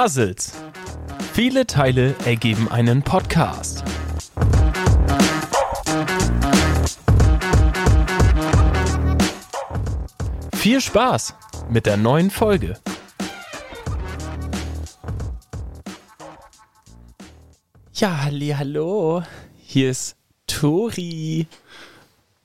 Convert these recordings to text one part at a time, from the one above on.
Puzzles. Viele Teile ergeben einen Podcast. Viel Spaß mit der neuen Folge. Ja, halli, hallo. Hier ist Tori.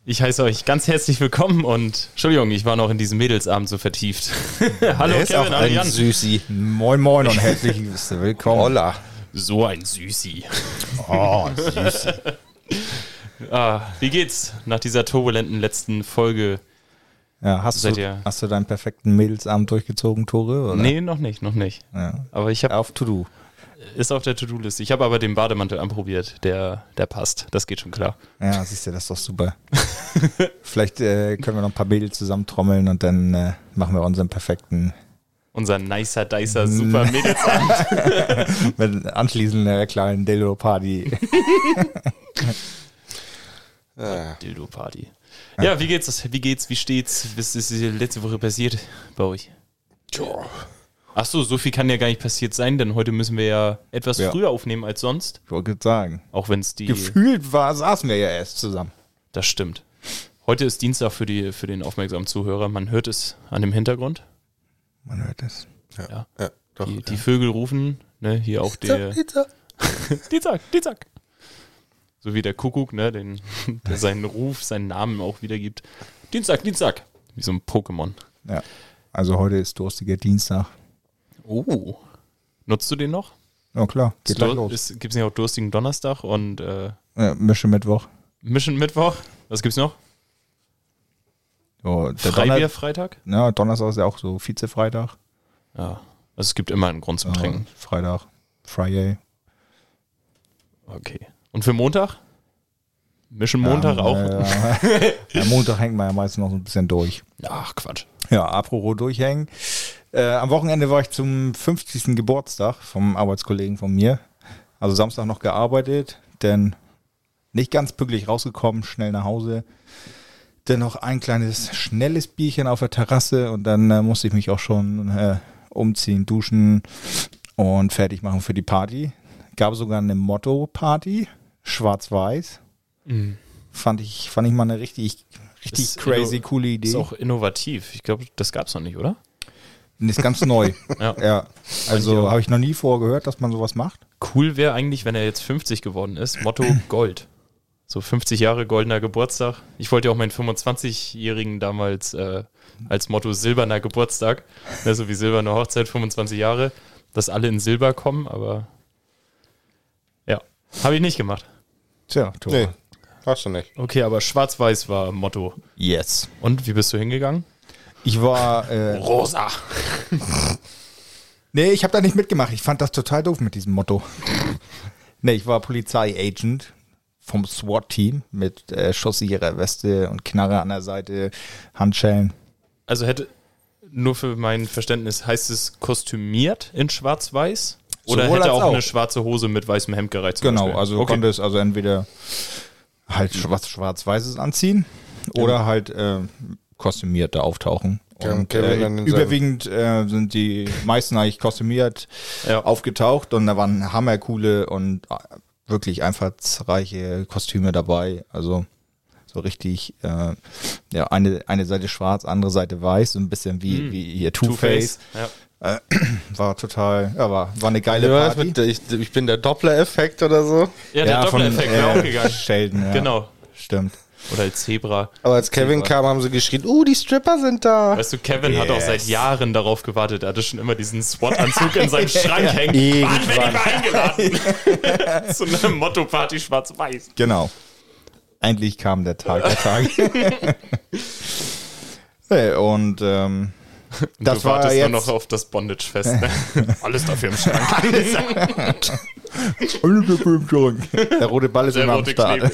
Ich heiße euch ganz herzlich willkommen und Entschuldigung, ich war noch in diesem Mädelsabend so vertieft. hallo Er ist auch Kevin, ein hallo Jan. Süßi. Moin Moin und herzlich willkommen. Holla. So ein Süßi. Oh, süß. Ah, wie geht's nach dieser turbulenten letzten Folge? Ja, hast, Seid du, ihr- hast du deinen perfekten Mädelsabend durchgezogen, Tore? Oder? Nee, noch nicht, noch nicht. Ja. Aber ich habe Auf To-Do. Ist auf der To-Do-Liste. Ich habe aber den Bademantel anprobiert, der der passt. Das geht schon klar. Ja, siehst du, das ist doch super. Vielleicht äh, können wir noch ein paar Mädels zusammentrommeln und dann äh, machen wir unseren perfekten, Unser nicer, dicer, super Mädelsabend. mit anschließend einer kleinen Dildo-Party. Dildo-Party. Ja, wie geht's? Wie geht's? Wie steht's? Was ist letzte Woche passiert bei euch? Ach so, so viel kann ja gar nicht passiert sein, denn heute müssen wir ja etwas Ja. früher aufnehmen als sonst. Ich wollte gerade sagen. Auch wenn es die. Gefühlt war, saßen wir ja erst zusammen. Das stimmt. Heute ist Dienstag für, die, für den aufmerksamen Zuhörer. Man hört es an dem Hintergrund. Man hört es. Ja. Ja, doch. Die, die Vögel rufen, ne, hier auch der. Dienstag, Dienstag. So wie der Kuckuck, ne, den, der seinen Ruf, seinen Namen auch wiedergibt. Dienstag, Dienstag. Wie so ein Pokémon. Ja. Also heute ist durstiger Dienstag. Oh. Nutzt du den noch? Ja klar, geht gleich los. Gibt es nicht auch durstigen Donnerstag und äh, Ja, Mische Mittwoch. Mission Mittwoch? Was gibt's noch? Donner Freitag? ja, Donnerstag ist ja auch so Vize-Freitag. Ja. Also es gibt immer einen Grund zum Ja, Trinken. Freitag, Friday. Okay. Und für Montag? Mission Montag ja, auch? Ja, ja, Montag hängt man ja meistens noch so ein bisschen durch. Ach, Quatsch. Ja, apropos durchhängen. Äh, am Wochenende war ich zum 50. Geburtstag vom Arbeitskollegen von mir. Also Samstag noch gearbeitet, denn nicht ganz pünktlich rausgekommen, schnell nach Hause. Dann noch ein kleines, schnelles Bierchen auf der Terrasse und dann äh, musste ich mich auch schon äh, umziehen, duschen und fertig machen für die Party. Gab sogar eine Motto-Party, schwarz-weiß. Fand ich, fand ich mal eine richtig, richtig Ist crazy, coole Idee. Ist auch innovativ. Ich glaube, das gab's noch nicht, oder? Ist ganz neu. Ja. Ja, also habe ich noch nie vorher gehört, dass man sowas macht. Cool wäre eigentlich, wenn er jetzt 50 geworden ist. Motto Gold. So 50 Jahre goldener Geburtstag. Ich wollte ja auch meinen 25-Jährigen damals äh, als Motto silberner Geburtstag. Ne, so wie silberne Hochzeit, 25 Jahre. Dass alle in Silber kommen, aber ja, habe ich nicht gemacht. Tja, Tor. Nee, hast du nicht. Okay, aber schwarz-weiß war Motto. Yes. Und wie bist du hingegangen? Ich war, äh, Rosa. nee, ich habe da nicht mitgemacht. Ich fand das total doof mit diesem Motto. nee, ich war Polizeiagent vom SWAT-Team mit äh, schusssicherer Weste und Knarre an der Seite, Handschellen. Also hätte, nur für mein Verständnis, heißt es kostümiert in schwarz-weiß? Oder Sowohl hätte auch, auch. eine schwarze Hose mit weißem Hemd gereicht? zum Genau, Beispiel? also okay. konnte es also entweder halt was Schwarz-Weißes anziehen oder halt äh, kostümiert da auftauchen. Ja, Und äh, überwiegend äh, sind die meisten eigentlich kostümiert Ja. aufgetaucht und da waren hammercoole und äh, wirklich einfallsreiche Kostüme dabei. Also so richtig, äh, ja, eine, eine Seite schwarz, andere Seite weiß, so ein bisschen wie, wie hier Two-Face. Ja. War total, ja, war, war eine geile Ja, Party. mit, ich, ich bin der Doppler-Effekt oder so. Ja, der Doppeleffekt äh, wäre auch gegangen. Sheldon, ja. Genau. Stimmt. Oder als Zebra. Aber als Kevin Zebra. kam, haben sie geschrien, uh, die Stripper sind da. Weißt du, Kevin hat auch Yes. seit Jahren darauf gewartet. Er hatte schon immer diesen SWAT-Anzug in seinem Schrank hängen. Wann bin ich mal eingeladen? Zu einer Motto-Party schwarz-weiß. Genau. Endlich kam der Tag der Tage. hey, und ähm, das du war wartest jetzt nur noch auf das Bondage-Fest. Ne? Alles dafür im Schrank. der rote Ball ist Der immer am Start.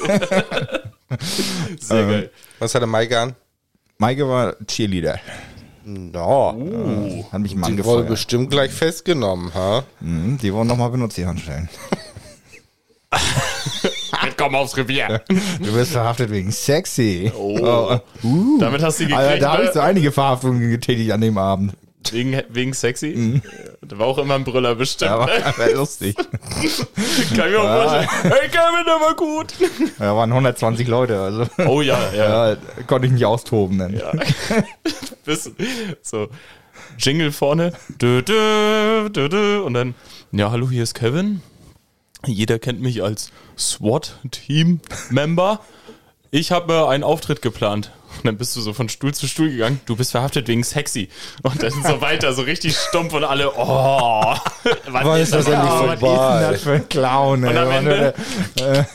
Sehr geil. Was hat der Maike an? Maike war Cheerleader. No. Hat mich mal die wurde bestimmt gleich festgenommen, ha? Mhm, die wollen nochmal benutzt, die Handstellen. Komm aufs Revier. Du wirst verhaftet wegen sexy. Oh. Damit hast du gekriegt, Alter, da habe ich ne? so einige Verhaftungen getätigt an dem Abend. wegen, wegen sexy. Mhm. Das war auch immer ein Brüller bestimmt. Ja, war, war lustig. Kann ich mir auch Ja. vorstellen. Hey Kevin, der war gut. Da waren 120 Leute, also Oh ja, ja. ja, konnte ich mich austoben dann. ja. Bis, so, Jingle vorne. Dö, dö, dö, dö, und dann, ja, hallo, hier ist Kevin. Jeder kennt mich als SWAT-Team-Member. Ich habe äh, einen Auftritt geplant. Und dann bist du so von Stuhl zu Stuhl gegangen. Du bist verhaftet wegen sexy. Und dann so weiter, so richtig stumpf und alle, oh. Was Wann ist das denn? Oh, was denn vorbei? das für ein Clown? Und ey? am War nur Ende-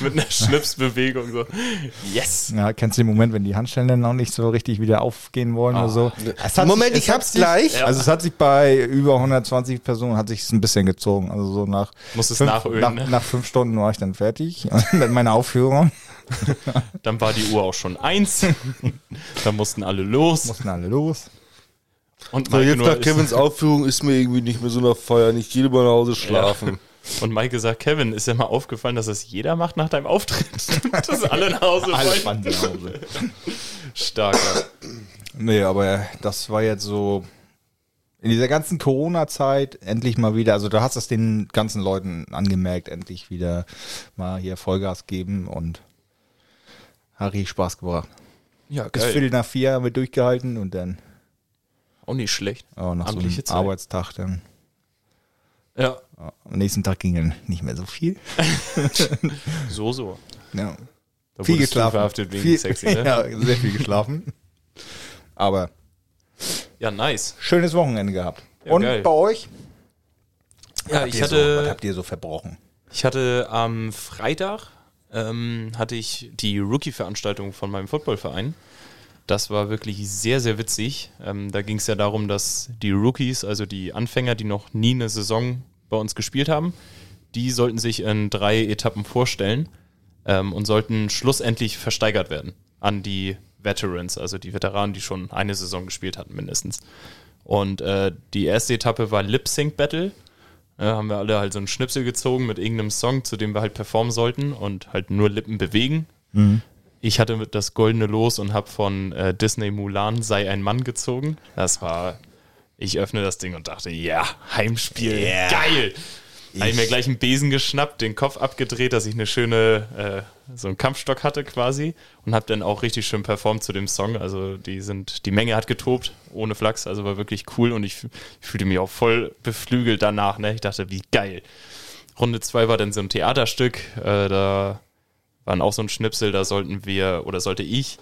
Mit einer Schnipsbewegung so. Yes. Ja, kennst du den Moment, wenn die Handstellen dann noch nicht so richtig wieder aufgehen wollen oder so? Hat Moment, sich- ich hab's sich- gleich. Also es hat sich bei über 120 Personen hat sich ein bisschen gezogen. Also so nach Musst es fünf, nachölen, nach, ne? nach fünf Stunden war ich dann fertig und dann meine Aufführung. Dann war die Uhr auch schon eins. Dann mussten alle los. Mussten alle los. Und So, Maike, jetzt nach Kevins Aufführung ist mir irgendwie nicht mehr so nach Feuer. Nicht jede mal nach Hause schlafen. und Maike sagt, Kevin, ist ja mal aufgefallen, dass das jeder macht nach deinem Auftritt. dass alle nach Hause Alle wollen. fanden nach Hause. Stark. Ja. Nee, aber das war jetzt so in dieser ganzen Corona-Zeit endlich mal wieder, also du hast es den ganzen Leuten angemerkt, endlich wieder mal hier Vollgas geben und hat richtig Spaß gebracht. Ja, Bis geil. Viertel nach vier haben wir durchgehalten und dann Auch nicht schlecht. oh, nach so Amtliche einem Zeit. Arbeitstag dann. Ja, Am nächsten Tag ging dann nicht mehr so viel. so, so. Ja. Da viel geschlafen. wegen viel, sexy, ne? ja, sehr viel geschlafen. Aber ja, nice. schönes Wochenende gehabt. Ja, und geil. bei euch? Ja, ich ihr so, was hatte, habt ihr so verbrochen? ich hatte am Freitag ähm, hatte ich die Rookie-Veranstaltung von meinem Footballverein. Das war wirklich sehr, sehr witzig. Ähm, da ging es ja darum, dass die Rookies, also die Anfänger, die noch nie eine Saison bei uns gespielt haben, die sollten sich in drei Etappen vorstellen ähm, und sollten schlussendlich versteigert werden an die Veterans, also die Veteranen, die schon eine Saison gespielt hatten mindestens. Und äh, die erste Etappe war Lip Sync Battle. Ja, haben wir alle halt so einen Schnipsel gezogen mit irgendeinem Song, zu dem wir halt performen sollten und halt nur Lippen bewegen. Ich hatte mit das goldene Los und habe von äh, Disney Mulan sei ein Mann gezogen. Das war, ich öffne das Ding und dachte, ja, Heimspiel, Yeah. geil. Habe ich mir gleich einen Besen geschnappt, den Kopf abgedreht, dass ich eine schöne, äh, so einen Kampfstock hatte quasi und habe dann auch richtig schön performt zu dem Song. Also die sind, die Menge hat getobt, ohne Flachs, also war wirklich cool und ich, ich fühlte mich auch voll beflügelt danach. Ne? Ich dachte, wie geil. Runde 2 war dann so ein Theaterstück, äh, da waren auch so ein Schnipsel, da sollten wir oder sollte ich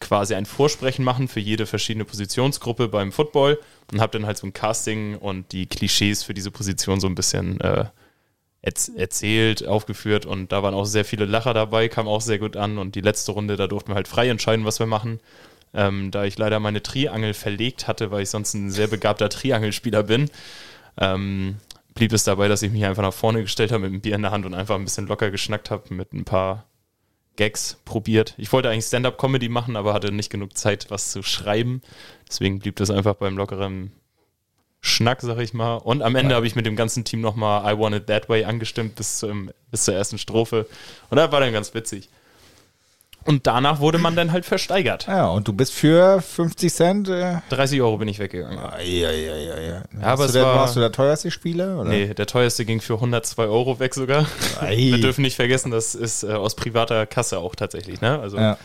quasi ein Vorsprechen machen für jede verschiedene Positionsgruppe beim Football und habe dann halt so ein Casting und die Klischees für diese Position so ein bisschen äh, erz erzählt, aufgeführt und da waren auch sehr viele Lacher dabei, kam auch sehr gut an und die letzte Runde, da durften wir halt frei entscheiden, was wir machen. Ähm, da ich leider meine Triangel verlegt hatte, weil ich sonst ein sehr begabter Triangelspieler bin, ähm, blieb es dabei, dass ich mich einfach nach vorne gestellt habe mit einem Bier in der Hand und einfach ein bisschen locker geschnackt habe mit ein paar Gags probiert. Ich wollte eigentlich Stand-up-Comedy machen, aber hatte nicht genug Zeit, was zu schreiben. Deswegen blieb das einfach beim lockeren Schnack, sag ich mal. Und am Ende habe ich mit dem ganzen Team nochmal I Want It That Way angestimmt bis, zum, bis zur ersten Strophe. Und das war dann ganz witzig. Und danach wurde man dann halt versteigert. Ja, und du bist für 50 Cent. Äh, 30 Euro bin ich weggegangen. ja, ja, ja, ja. ja. aber du der, war- warst du der teuerste Spieler? Oder? Nee, der teuerste ging für 102 Euro weg sogar. Ei. Wir dürfen nicht vergessen, das ist äh, aus privater Kasse auch tatsächlich. Ne? Also Ja.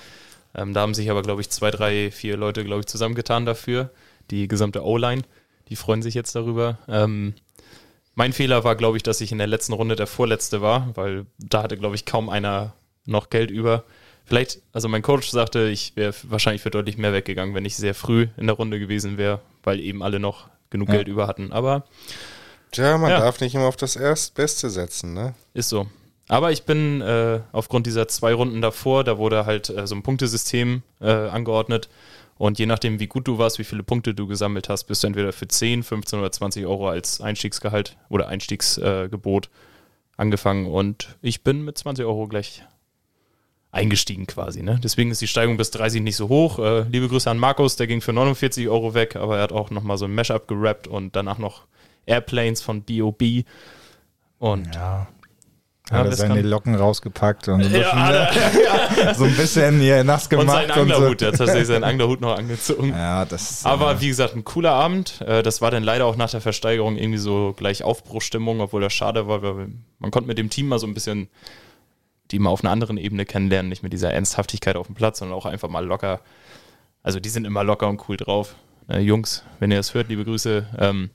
ähm, da haben sich aber, glaube ich, zwei, drei, vier Leute, glaube ich, zusammengetan dafür. Die gesamte O-Line, die freuen sich jetzt darüber. Ähm, mein Fehler war, glaube ich, dass ich in der letzten Runde der Vorletzte war, weil da hatte, glaube ich, kaum einer noch Geld über. Vielleicht, also mein Coach sagte, ich wäre wahrscheinlich für deutlich mehr weggegangen, wenn ich sehr früh in der Runde gewesen wäre, weil eben alle noch genug Ja. Geld über hatten. Aber Tja, man Ja. darf nicht immer auf das Erstbeste setzen, ne? Ist so. Aber ich bin äh, aufgrund dieser zwei Runden davor, da wurde halt äh, so ein Punktesystem äh, angeordnet. Und je nachdem, wie gut du warst, wie viele Punkte du gesammelt hast, bist du entweder für 10, 15 oder 20 Euro als Einstiegsgehalt oder Einstiegsgebot äh, Gebot angefangen. Und ich bin mit 20 Euro gleich eingestiegen quasi. Ne? Deswegen ist die Steigung bis 30 nicht so hoch. Äh, liebe Grüße an Markus, der ging für 49 Euro weg, aber er hat auch nochmal so ein Mashup gerappt und danach noch Airplanes von B.O.B. Und Ja. Hat er seine Locken rausgepackt und so ein Ja, bisschen, Alter. so ein bisschen hier nass Und gemacht. seinen so. Anglerhut, der hat tatsächlich seinen Anglerhut noch angezogen. Ja, das ist, Aber wie gesagt, ein cooler Abend. Äh, Das war dann leider auch nach der Versteigerung irgendwie so gleich Aufbruchstimmung, obwohl das schade war, weil man konnte mit dem Team mal so ein bisschen die mal auf einer anderen Ebene kennenlernen, nicht mit dieser Ernsthaftigkeit auf dem Platz, sondern auch einfach mal locker. Also die sind immer locker und cool drauf. Äh, Jungs, wenn ihr das hört, liebe Grüße. Ähm,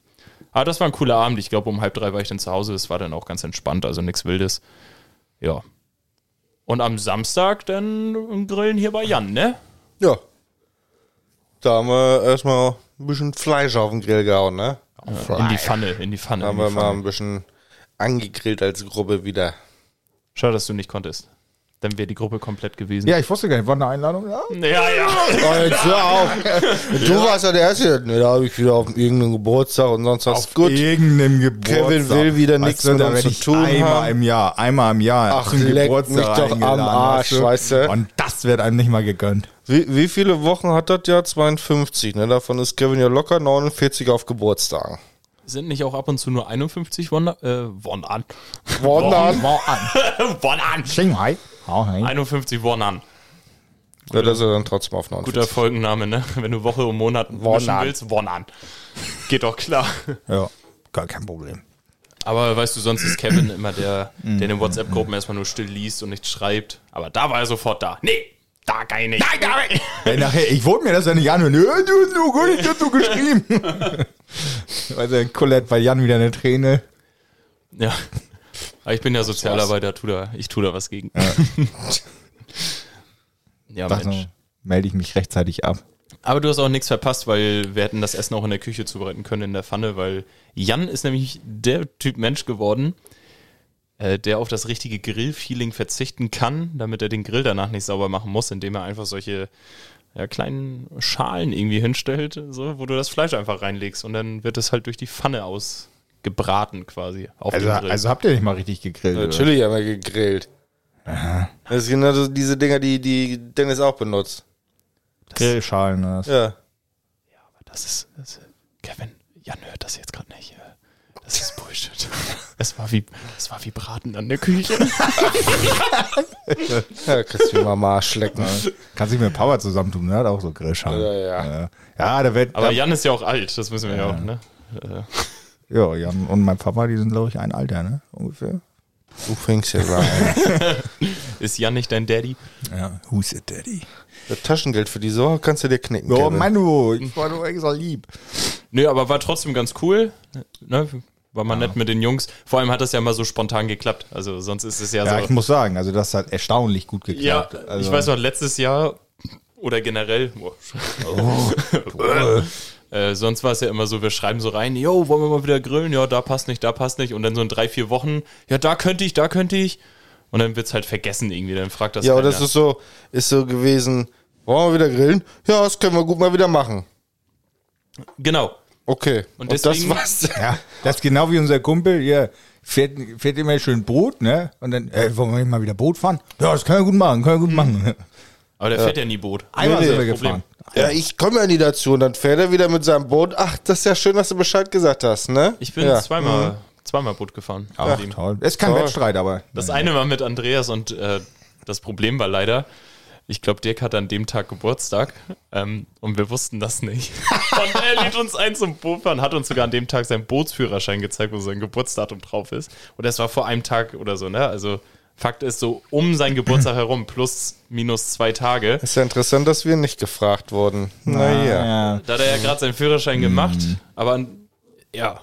aber das war ein cooler Abend. Ich glaube, um halb drei war ich dann zu Hause. Es war dann auch ganz entspannt, also nichts Wildes. Ja. Und am Samstag dann grillen hier bei Jan, ne? Ja. Da haben wir erstmal ein bisschen Fleisch auf den Grill gehauen, ne? In die Pfanne, in die Pfanne. Da haben wir mal ein bisschen angegrillt als Gruppe wieder. Schade, dass du nicht konntest. Dann wäre die Gruppe komplett gewesen. ja, ich wusste gar nicht, war eine Einladung da? ja. ja. Oh, jetzt hör auf. Du warst ja der Erste. Ne, da habe ich wieder auf irgendeinen Geburtstag und sonst was. Gut. irgendeinem Geburtstag. Kevin will wieder nichts mit uns zu tun einmal haben. im Jahr, einmal im Jahr Ach, leck Geburtstag mich doch am Arsch, weißt du? Und das wird einem nicht mal gegönnt. Wie, wie viele Wochen hat das Jahr? 52, ne? Davon ist Kevin ja locker 49 auf Geburtstagen. Sind nicht auch ab und zu nur 51 Won, äh, Won an? Worden an. War an. Won an! Shanghai. Oh, hey. 51 Won an. Ja, das ist er dann trotzdem auf 49. Guter Folgenname, ne? Wenn du Woche um Monat Won mischen an. willst, Won an. Geht doch klar. Ja, gar kein Problem. Aber weißt du, sonst ist Kevin immer der, der in den WhatsApp-Gruppen erstmal nur still liest und nichts schreibt. Aber da war er sofort da. Nee, da ich nicht. Nein, da nicht. Hey, nachher, ich wollte mir das ja nicht anhören. Ja, du, du, gut, ich hab so geschrieben. also, Colette bei Jan wieder eine Träne. Ja. Aber ich bin ja Sozialarbeiter, tu da, ich tue da was gegen. Ja, Also, Mensch. melde ich mich rechtzeitig ab. Aber du hast auch nichts verpasst, weil wir hätten das Essen auch in der Küche zubereiten können, in der Pfanne, weil Jan ist nämlich der Typ Mensch geworden, äh, der auf das richtige Grillfeeling verzichten kann, damit er den Grill danach nicht sauber machen muss, indem er einfach solche ja, kleinen Schalen irgendwie hinstellt, so, wo du das Fleisch einfach reinlegst und dann wird es halt durch die Pfanne ausgebraten quasi auf Also, also habt ihr nicht mal richtig gegrillt? oder? Natürlich haben wir gegrillt. Das sind genau so diese Dinger, die, die Dennis auch benutzt. Grillschalen. oder was? Ja. Das ist, das ist Kevin, Jan hört das jetzt gerade nicht. Das ist Bullshit. Es war wie, es war wie Braten an der Küche. Ja, kriegst du mal schlecken. Kannst dich mit Power zusammentun, ne? Hat auch so Grillschalen. Ja, ja. Ja, ja da wird. Aber Jan ist ja auch alt, das wissen wir ja, auch, ne? Ja, Jan und mein Papa, die sind, glaube ich, ein Alter, ne? Ungefähr. Du fängst ja an. Ist Jan nicht dein Daddy? Ja, who's it, Daddy? Das Taschengeld für die Sorge kannst du dir knicken. Oh, Kevin. Manu, ich war nur extra lieb. Nö, aber war trotzdem ganz cool. Ne? War mal nett mit den Jungs. Vor allem hat das ja mal so spontan geklappt. Also sonst ist es ja, Ja, ich so. muss sagen, also das hat erstaunlich gut Ja, geklappt. also, ich weiß noch, letztes Jahr oder generell, boah, äh, sonst war es ja immer so, wir schreiben so rein, yo, wollen wir mal wieder grillen? Ja, da passt nicht, da passt nicht. Und dann so in drei, vier Wochen, ja, da könnte ich, da könnte ich. Und dann wird's halt vergessen irgendwie. Dann fragt das Ja, aber das ist so, ist so gewesen. Wollen wir wieder grillen? Ja, das können wir gut mal wieder machen. Genau. Okay. Und deswegen- das war's. Ja, das ist genau wie unser Kumpel, hier fährt, fährt immer schön Boot, ne? Und dann, äh, wollen wir mal wieder Boot fahren? Ja, das können wir gut machen, können wir gut machen. Aber der fährt ja nie Boot. Einmal nee, sind wir Problem. gefahren. Ja, ich komme ja nie dazu. Und dann fährt er wieder mit seinem Boot. Ach, das ist ja schön, dass du Bescheid gesagt hast, ne? Ich bin ja. zweimal, zweimal Boot gefahren. Ach, toll. Ist kein Toll. Wettstreit, aber. Das eine war mit Andreas und äh, das Problem war leider, ich glaube, Dirk hatte an dem Tag Geburtstag ähm, und wir wussten das nicht. und er lädt uns ein zum Bootfahren, hat uns sogar an dem Tag seinen Bootsführerschein gezeigt, wo sein Geburtsdatum drauf ist. Und das war vor einem Tag oder so, ne? Also Fakt ist so um seinen Geburtstag herum, plus minus zwei Tage. Ist ja interessant, dass wir nicht gefragt wurden. Naja. ja. Da hat er ja gerade seinen Führerschein gemacht, aber an- ja.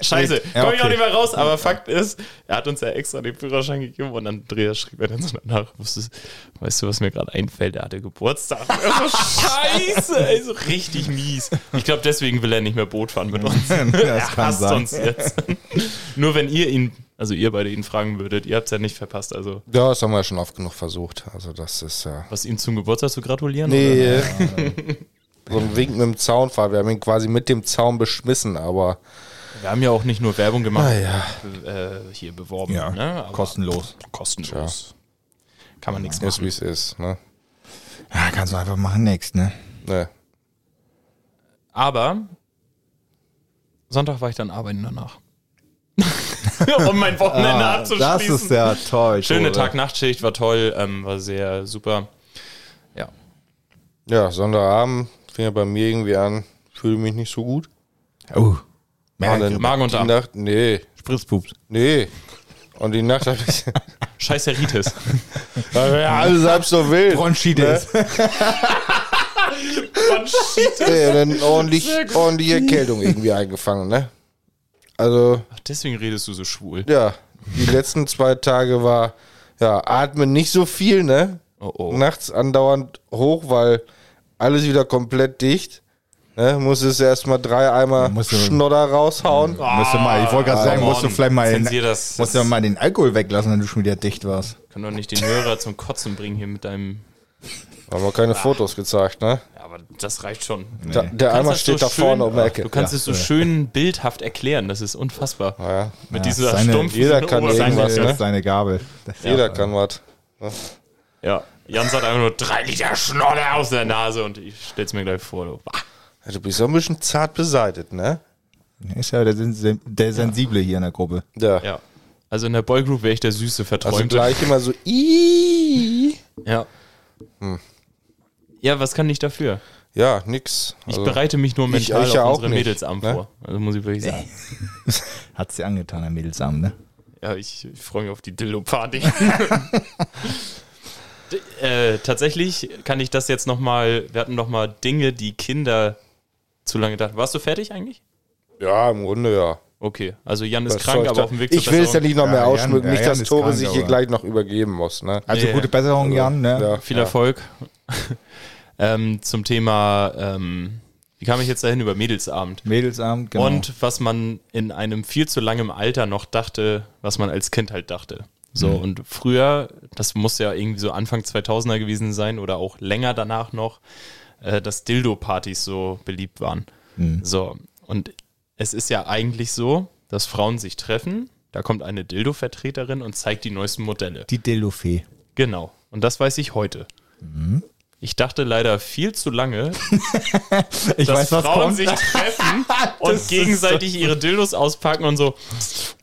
Scheiße, Ja, komm ich auch nicht mehr raus, aber Fakt ist, er hat uns ja extra den Führerschein gegeben und Andreas schrieb er dann so danach, weißt du, was mir gerade einfällt, er hatte Geburtstag. Also, scheiße, also richtig mies. Ich glaube, deswegen will er nicht mehr Boot fahren mit uns. Das er hasst sein. uns jetzt. Nur wenn ihr ihn, also ihr beide ihn fragen würdet, ihr habt es ja nicht verpasst, also Ja, das haben wir ja schon oft genug versucht. Also das ist ja. was ihm zum Geburtstag zu gratulieren? Nee. so ein Wink mit dem Zaunfahrt. Wir haben ihn quasi mit dem Zaun beschmissen, aber Wir haben ja auch nicht nur Werbung gemacht, Ah, ja. äh, hier beworben. Ja, ne? Kostenlos. Kostenlos. Kann man nichts ist wie machen. es ist, ne? Ja, kannst du einfach machen, next, ne? Ne. Aber Sonntag war ich dann arbeiten danach. um mein Wochenende Ah, das abzuschließen. ist ja toll. Schöne. Tag-Nacht-Schicht, war toll, ähm, war sehr super. Ja. Ja, Sonntagabend fing ja bei mir irgendwie an, fühle mich nicht so gut. Oh. Dann Magen und Darm. Nacht, nee, Spritzpups. nee. Und die Nacht habe ich, Scheißeritis. ja, alles halb so wild. Bronchitis. Nee, und dann ordentlich, ordentliche Erkältung irgendwie eingefangen, ne? Also, Ach, deswegen redest du so schwul. ja, die letzten zwei Tage war, ja, atmen nicht so viel, ne? Oh, oh. Nachts andauernd hoch, weil alles wieder komplett dicht. Ne? Muss es erstmal drei Eimer musst du- Schnodder raushauen. Musst du mal, ich wollte gerade Ah, sagen, musst du vielleicht mal den, das. musst du mal den Alkohol weglassen, wenn du schon wieder dicht warst. kann doch nicht den Hörer zum Kotzen bringen hier mit deinem. Haben wir keine Fotos gezeigt, ne? Ja, aber das reicht schon. Da, Nee. der kannst Eimer steht so da schön- vorne um die Ecke. Du kannst Ja. es so schön bildhaft erklären, das ist unfassbar. Ja, Mit Ja, dieser seine- stumpfen jeder kann irgendwas, ne? seine Gabel. Das- jeder kann was. Ja, Jan sagt einfach nur drei Liter Schnodder aus der Nase und ich stell's mir gleich vor. Du. Bah. Ja, Du bist so ein bisschen zart beseitet, ne? Ist ja der, der Sensible hier in der Gruppe. Ja. Ja. Also in der Boygroup wäre ich der süße Also Verträumte. gleich immer so, Ii. ja. Hm. Ja, was kann ich dafür? Ja, nix. Ich Also, bereite mich nur ich mental euch ja auf auch unsere nicht, Mädelsabend ne? vor. Also muss ich wirklich sagen. Hat sie angetan, der Mädelsabend, ne? Ja, ich, ich freue mich auf die Dildo-Party. Äh, tatsächlich kann ich das jetzt nochmal, wir hatten nochmal Dinge, die Kinder zu lange dachten. Warst du fertig eigentlich? ja, im Grunde ja. Okay, also Jan ist Was krank, aber da- auf dem Weg zur ich will es ja nicht noch Ja, mehr Jan- ausschmücken, ja, nicht, Jan dass ist Tore krank, sich hier aber- gleich noch übergeben muss. Ne? Also Nee. gute Besserung, Jan, ne? Ja, Viel ja. Erfolg. ähm, zum Thema, ähm, wie kam ich jetzt dahin über Mädelsabend? Mädelsabend, genau. Und was man in einem viel zu langen Alter noch dachte, was man als Kind halt dachte. So, Mhm. und früher, das muss ja irgendwie so Anfang 2000er gewesen sein oder auch länger danach noch, äh, dass Dildo-Partys so beliebt waren. Mhm. So, und es ist ja eigentlich so, dass Frauen sich treffen, da kommt eine Dildo-Vertreterin und zeigt die neuesten Modelle. die Dildo-Fee. Genau. Und das weiß ich heute. Mhm. Ich dachte leider viel zu lange, Ich dass weiß, was Frauen kommt. sich treffen und gegenseitig ihre Dildos auspacken und so.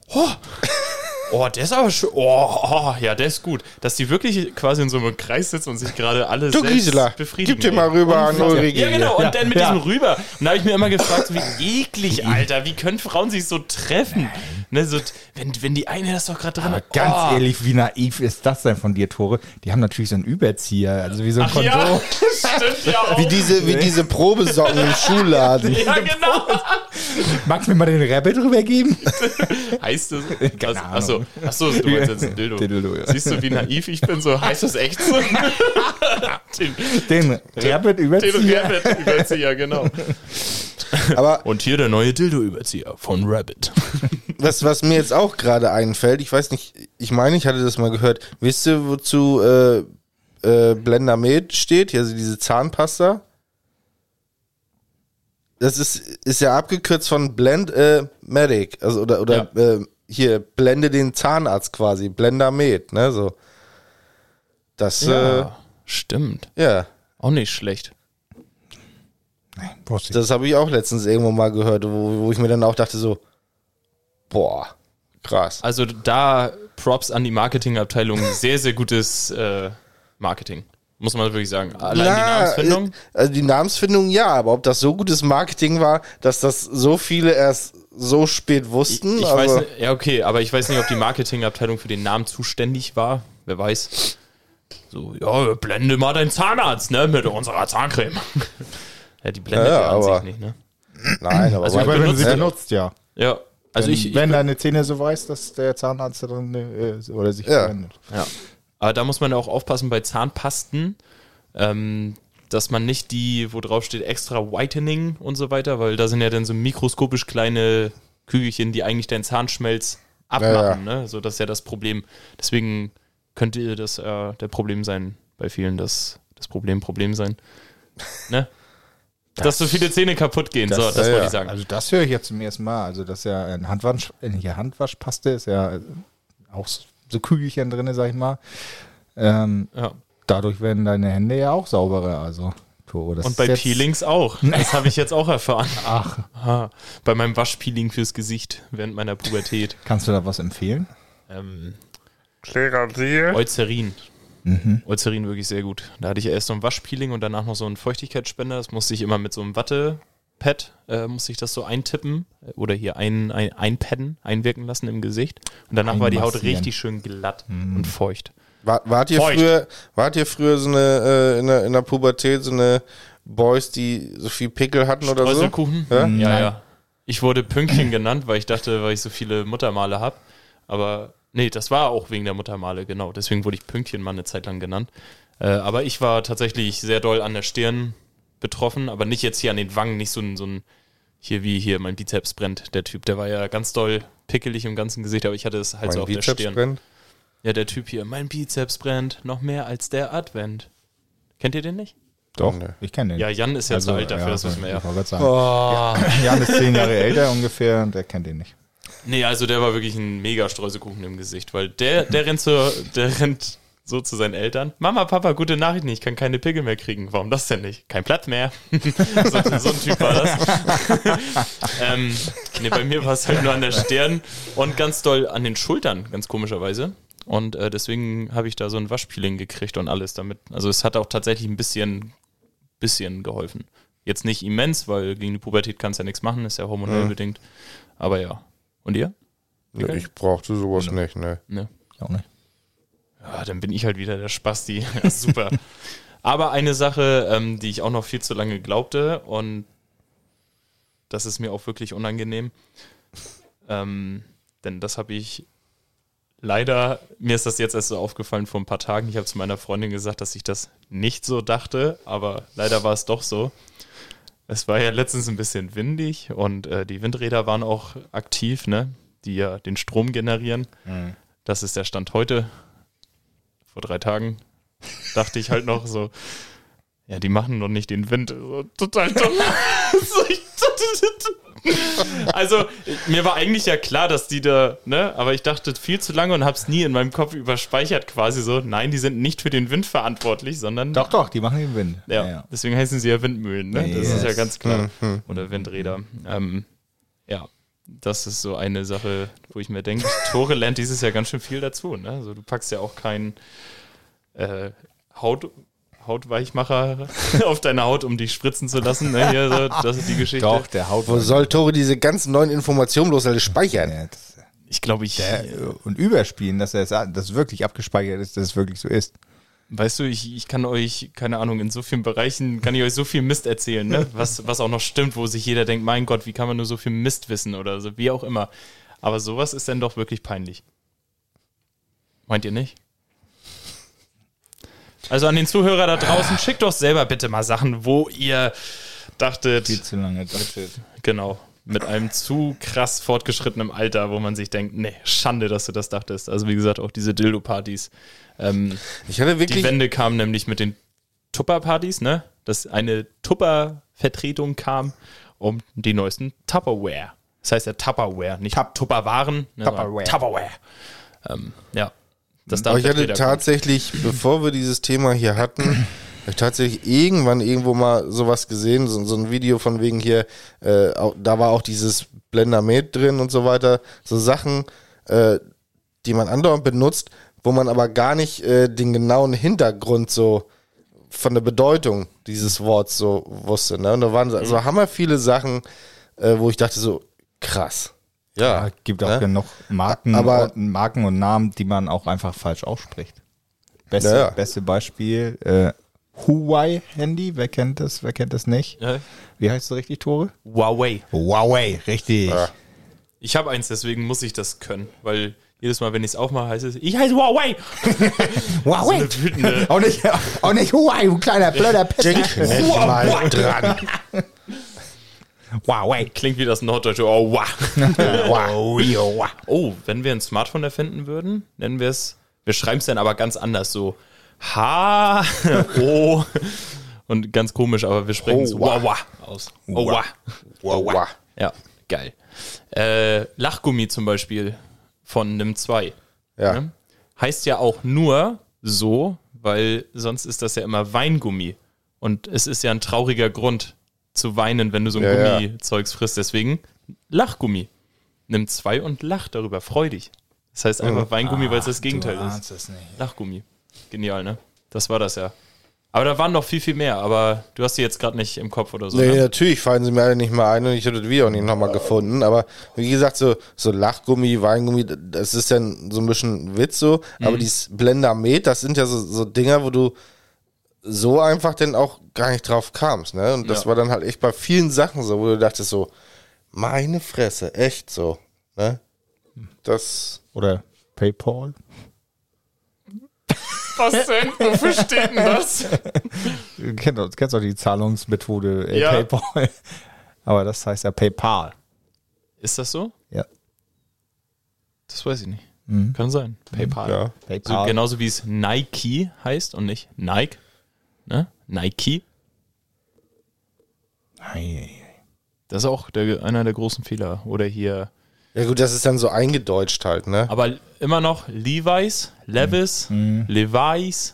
Oh, oh der ist aber schön. Oh, oh, ja, der ist gut. Dass die wirklich quasi in so einem Kreis sitzen und sich gerade alle Du selbst befriedigen. gib dir mal rüber an. Ulrike Ja, genau. Und hier. dann mit Ja. diesem rüber. Und da habe ich mir immer gefragt, so wie eklig, Alter. Wie können Frauen sich so treffen? Ne, so, wenn, wenn die eine das doch gerade drin Aber hat. ganz oh. ehrlich, wie naiv ist das denn von dir, Tore? Die haben natürlich so einen Überzieher, also wie so ein Ach Kondom. ja, stimmt ja auch. Wie diese, wie diese Probesocken im Schuhladen. ja, genau. Magst du mir mal den Rabbit rübergeben? Heißt das? Keine Also, Ahnung. achso, achso, du meinst jetzt ein Dildo. Dildo, ja. Siehst du, wie naiv ich bin? So, heißt das echt so? den, Den Rabbit den Überzieher? Rabbit-Überzieher, genau. Aber Und hier der neue Dildo-Überzieher von Rabbit. was, was mir jetzt auch gerade einfällt, ich weiß nicht, ich meine, ich hatte das mal gehört. Wisst ihr, wozu äh, äh, Blender Med steht? Also diese Zahnpasta. Das ist, ist ja abgekürzt von Blend äh, Medic. Also oder, oder äh, hier, blende den Zahnarzt quasi. Blender Med, ne? So. Das, ja. Äh, stimmt. ja. Auch nicht schlecht. Ich. Das habe ich auch letztens irgendwo mal gehört, wo, wo ich mir dann auch dachte so, boah, krass. Also da Props an die Marketingabteilung. Sehr, sehr gutes äh, Marketing. Muss man wirklich sagen. Allein die Namensfindung. äh, Also die Namensfindung ja, aber ob das so gutes Marketing war, dass das so viele erst so spät wussten. Ich also, weiß nicht, ja, okay, aber ich weiß nicht, ob die Marketingabteilung für den Namen zuständig war. Wer weiß. So, ja, blende mal deinen Zahnarzt, ne, mit unserer Zahncreme. ja, die blendet Ja, ja, an aber- sich nicht, ne? Nein, aber Also Aber wenn du sie benutzt- ja. Ja, also wenn, ich, ich wenn deine Zähne so weiß, dass der Zahnarzt da drin äh, ist oder sich Ja. verwendet. ja. Aber da muss man ja auch aufpassen bei Zahnpasten, ähm, dass man nicht die, wo drauf steht, extra Whitening und so weiter, weil da sind ja dann so mikroskopisch kleine Kügelchen, die eigentlich deinen Zahnschmelz abmachen, ne? So, das ist ja das Problem. Deswegen könnte das äh, der Problem sein, bei vielen das, das Problem Problem sein. Ne? Dass so viele Zähne kaputt gehen. so, das- das ja, wollte ja. ich sagen. Also das höre ich jetzt zum ersten Mal. Also dass ja ein Handwasch, äh, hier Handwaschpaste ist ja äh, auch so Kügelchen drin, sag ich mal. Ähm, ja. Dadurch werden deine Hände ja auch sauberer. Also. Das Und bei Peelings auch. Das habe ich jetzt auch erfahren. Ach, Aha. Bei meinem Waschpeeling fürs Gesicht während meiner Pubertät. kannst du da was empfehlen? Ähm, Klerasil. Eucerin. Mhm. Eucerin wirklich sehr gut. Da hatte ich erst so ein Waschpeeling und danach noch so einen Feuchtigkeitsspender. Das musste ich immer mit so einem Wattepad, äh, musste ich das so eintippen äh, oder hier ein, ein, einpadden, einwirken lassen im Gesicht. Und danach war die Haut richtig schön glatt Mhm. und feucht. War, wart, ihr Feucht. früher, wart ihr früher so eine, äh, in, der, in der Pubertät so eine Boys, die so viel Pickel hatten oder so? Ja? Ja, Nein. ja. Ich wurde Pünktchen genannt, weil ich dachte, weil ich so viele Muttermale habe. Aber nee, das war auch wegen der Muttermale, genau. Deswegen wurde ich Pünktchen mal eine Zeit lang genannt. Äh, aber ich war tatsächlich sehr doll an der Stirn betroffen, aber nicht jetzt hier an den Wangen, nicht so ein, so ein hier wie hier mein Bizeps brennt, der Typ. Der war ja ganz doll pickelig im ganzen Gesicht, aber ich hatte es halt so Mein auf der Bizeps Stirn. brennt. Ja, der Typ hier, mein Bizeps brennt noch mehr als der Advent. Kennt ihr den nicht? Doch, Nee. ich kenne den. Ja, Jan ist ja zu alt dafür, das wissen wir ja. Ich wollte gerade sagen. Oh. Jan ist zehn Jahre älter ungefähr und der kennt den nicht. Nee, also der war wirklich ein mega Streusekuchen im Gesicht, weil der, der rennt so, der rennt so zu seinen Eltern. Mama, Papa, gute Nachrichten, ich kann keine Pickel mehr kriegen. Warum das denn nicht? Kein Platz mehr. so, so ein Typ war das. ähm, nee, bei mir war es halt nur an der Stirn und ganz doll an den Schultern, ganz komischerweise. Und äh, deswegen habe ich da so ein Waschpeeling gekriegt und alles damit. Also es hat auch tatsächlich ein bisschen, bisschen geholfen. Jetzt nicht immens, weil gegen die Pubertät kannst du ja nichts machen, ist ja hormonell Ja. bedingt. Aber ja. Und ihr? Ja, ich brauchte sowas nicht, ne. Ne. Auch nicht. Ja, dann bin ich halt wieder der Spasti. Ja, super. Aber eine Sache, ähm, die ich auch noch viel zu lange glaubte und das ist mir auch wirklich unangenehm, ähm, denn das habe ich leider, mir ist das jetzt erst so aufgefallen vor ein paar Tagen. Ich habe zu meiner Freundin gesagt, dass ich das nicht so dachte, aber leider war es doch so. Es war ja letztens ein bisschen windig und äh, die Windräder waren auch aktiv, ne? die ja den Strom generieren. Das ist der Stand heute. Vor drei Tagen dachte ich halt noch so, ja, die machen noch nicht den Wind. So, total dumm. Ich- also, mir war eigentlich ja klar, dass die da, ne, aber ich dachte viel zu lange und hab's nie in meinem Kopf überspeichert, quasi so. Nein, die sind nicht für den Wind verantwortlich, sondern. Doch, doch, die machen den Wind. Ja, deswegen heißen sie ja Windmühlen, ne? Das ist ja Yes. ganz klar. Oder Windräder. Ähm, ja, das ist so eine Sache, wo ich mir denke, Tore lernt dieses Jahr ganz schön viel dazu. Ne? Also du packst ja auch keinen äh, Haut, Hautweichmacher auf deine Haut, um dich spritzen zu lassen. Ne? Hier, so, das ist die Geschichte. Doch, der Haut. Wo soll Tore diese ganzen neuen Informationen bloß alle speichern? Ja, das, Ich glaube, ich, der, und überspielen, dass er das wirklich abgespeichert ist, dass es wirklich so ist. weißt du, ich, ich kann euch, keine Ahnung, in so vielen Bereichen kann ich euch so viel Mist erzählen, ne? was, was auch noch stimmt, wo sich jeder denkt, mein Gott, wie kann man nur so viel Mist wissen oder so, wie auch immer. Aber sowas ist dann doch wirklich peinlich. Meint ihr nicht? Also an den Zuhörer da draußen, schickt doch selber bitte mal Sachen, wo ihr dachtet, Viel zu lange Deutsche. genau, mit einem zu krass fortgeschrittenen Alter, wo man sich denkt, nee, Schande, dass du das dachtest. Also wie gesagt, auch diese Dildo-Partys. Ähm, Ich hatte die wirklich. Wende kam nämlich mit den Tupper-Partys, ne? Dass eine Tupper-Vertretung kam um die neuesten Tupperware. Das heißt ja Tupperware, nicht Tup- Tupperwaren, ne, Tupperware. Tupperware. Ähm, ja. Das Aber ich hatte Darmvertreter kommt. tatsächlich, bevor wir dieses Thema hier hatten, ich tatsächlich irgendwann irgendwo mal sowas gesehen, so, so ein Video von wegen hier, äh, auch, da war auch dieses Blendermet drin und so weiter, so Sachen, äh, die man andauernd benutzt, wo man aber gar nicht äh, den genauen Hintergrund so von der Bedeutung dieses Worts so wusste. Ne? Und da waren so, so hammer viele Sachen, äh, wo ich dachte so, krass. Ja, Ja, gibt auch ne? genug Marken, Aber- und, Marken und Namen, die man auch einfach falsch ausspricht. Beste, Ja, beste Beispiel, äh, Huawei-Handy, wer kennt das, wer kennt das nicht? Ja. Wie heißt es richtig, Tore? Huawei. Huawei, richtig. Ja. Ich habe eins, deswegen muss ich das können, weil jedes Mal, wenn ich es aufmache, heißt es, ich heiße Huawei. Huawei. auch, nicht, auch nicht Huawei, du kleiner blöder Denk Pisser. nicht mal dran. Huawei. Klingt wie das Norddeutsche. Oh, wow. Wow. Oh, wenn wir ein Smartphone erfinden würden, nennen wir es, wir schreiben es dann aber ganz anders, so H, O und ganz komisch, aber wir sprechen es Owa. Wawa aus. Owa. Wow. Ja, geil. Äh, Lachgummi zum Beispiel von NIM 2. Ja. Ne? Heißt ja auch nur so, weil sonst ist das ja immer Weingummi. Und es ist ja ein trauriger Grund zu weinen, wenn du so ein Ja, ja. Gummizeugs frisst. Deswegen Lachgummi. Nimm zwei und lach darüber, freu dich. Das heißt einfach Weingummi, weil es das Gegenteil du ist. ahnst es nicht. Lachgummi. Genial, ne? Das war das ja. Aber da waren noch viel, viel mehr, aber du hast die jetzt gerade nicht im Kopf oder so. Nee, ne? natürlich fallen sie mir alle nicht mal ein und ich hätte das Video auch nicht nochmal gefunden. Aber wie gesagt, so, so Lachgummi, Weingummi, das ist ja so ein bisschen Witz so. Aber dieses Blendermet, das sind ja so, so Dinger, wo du so einfach denn auch gar nicht drauf kamst. Ne? Und das Ja. war dann halt echt bei vielen Sachen so, wo du dachtest so, meine Fresse, echt so. Ne? Das, Oder PayPal. Was denn? Wofür steht denn das? Du kennst, doch- kennst doch die Zahlungsmethode äh, Ja. PayPal. Aber das heißt ja PayPal. Ist das so? Ja. Das weiß ich nicht. Kann sein. PayPal. ja. So, PayPal. genauso wie es Nike heißt und nicht Nike. Ne? Nike. Ei, Das ist auch der, einer der großen Fehler. Oder hier. Ja gut, das ist dann so eingedeutscht halt, ne? Aber immer noch Levi's, Levis, Levi's.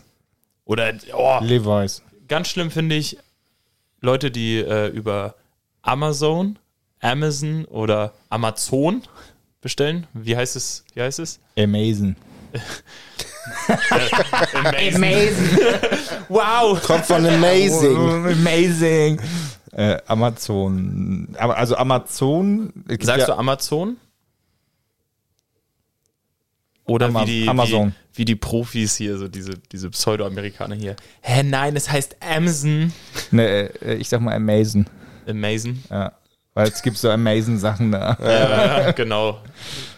Oder, oh, Levi's. ganz schlimm finde ich Leute, die äh, über Amazon, Amazon oder Amazon bestellen. Wie heißt es? Wie heißt es? Amazing. Amazing. wow. Kommt von Amazing. Amazing. Äh, Amazon. Also Amazon. Sagst ja, du Amazon? Oder Ama- wie, die, Amazon. Wie, wie die Profis hier, so diese, diese Pseudo-Amerikaner hier. Hä, nein, es heißt Amazon. Ne, äh, ich sag mal Amazing. Amazing. Ja. Weil es gibt so amazing Sachen da. Ja, genau.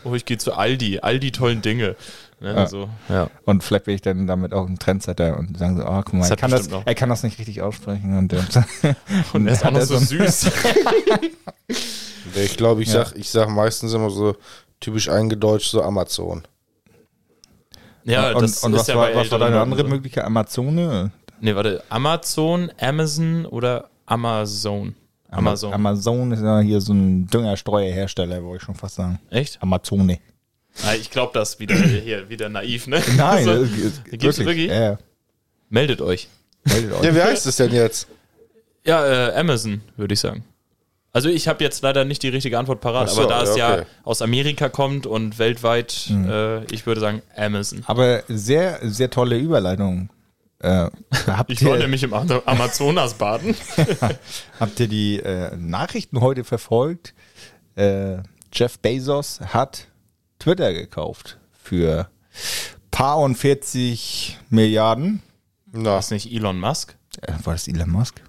Oh, ich gehe zu Aldi. Aldi tollen Dinge. Ne, Ja. So, ja. Und vielleicht bin ich dann damit auch ein Trendsetter und sagen so, ah, guck mal, er kann, das, er kann das nicht richtig aussprechen. Und, äh, Und er ist auch noch so süß. Ich glaube, ich Ja. sag, ich sag meistens immer so typisch eingedeutscht so Amazon. Ja, und, das und ist was ja war, was war deine andere so. Möglichkeit? Amazone? Nee, warte. Amazon, Amazon oder Amazon? Amazon. Amazon ist ja hier so ein Düngerstreuerhersteller, wollte ich schon fast sagen. Echt? Amazone. Ah, ich glaube das wieder hier, wieder naiv, ne? Nein, Also, gibt's wirklich? Ja, ja. meldet euch. Meldet euch. Ja, wie heißt es denn jetzt? Ja, äh, Amazon, würde ich sagen. Also ich habe jetzt leider nicht die richtige Antwort parat, so, aber da es ja, ja okay. aus Amerika kommt und weltweit, äh, ich würde sagen Amazon. Aber sehr, sehr tolle Überleitung. Äh, habt, Ich ihr, nämlich im Am- Amazonas baden. habt ihr die äh, Nachrichten heute verfolgt? Äh, Jeff Bezos hat Twitter gekauft für paar und 40 Milliarden. Na, Was nicht Elon Musk? Äh, war das Elon Musk?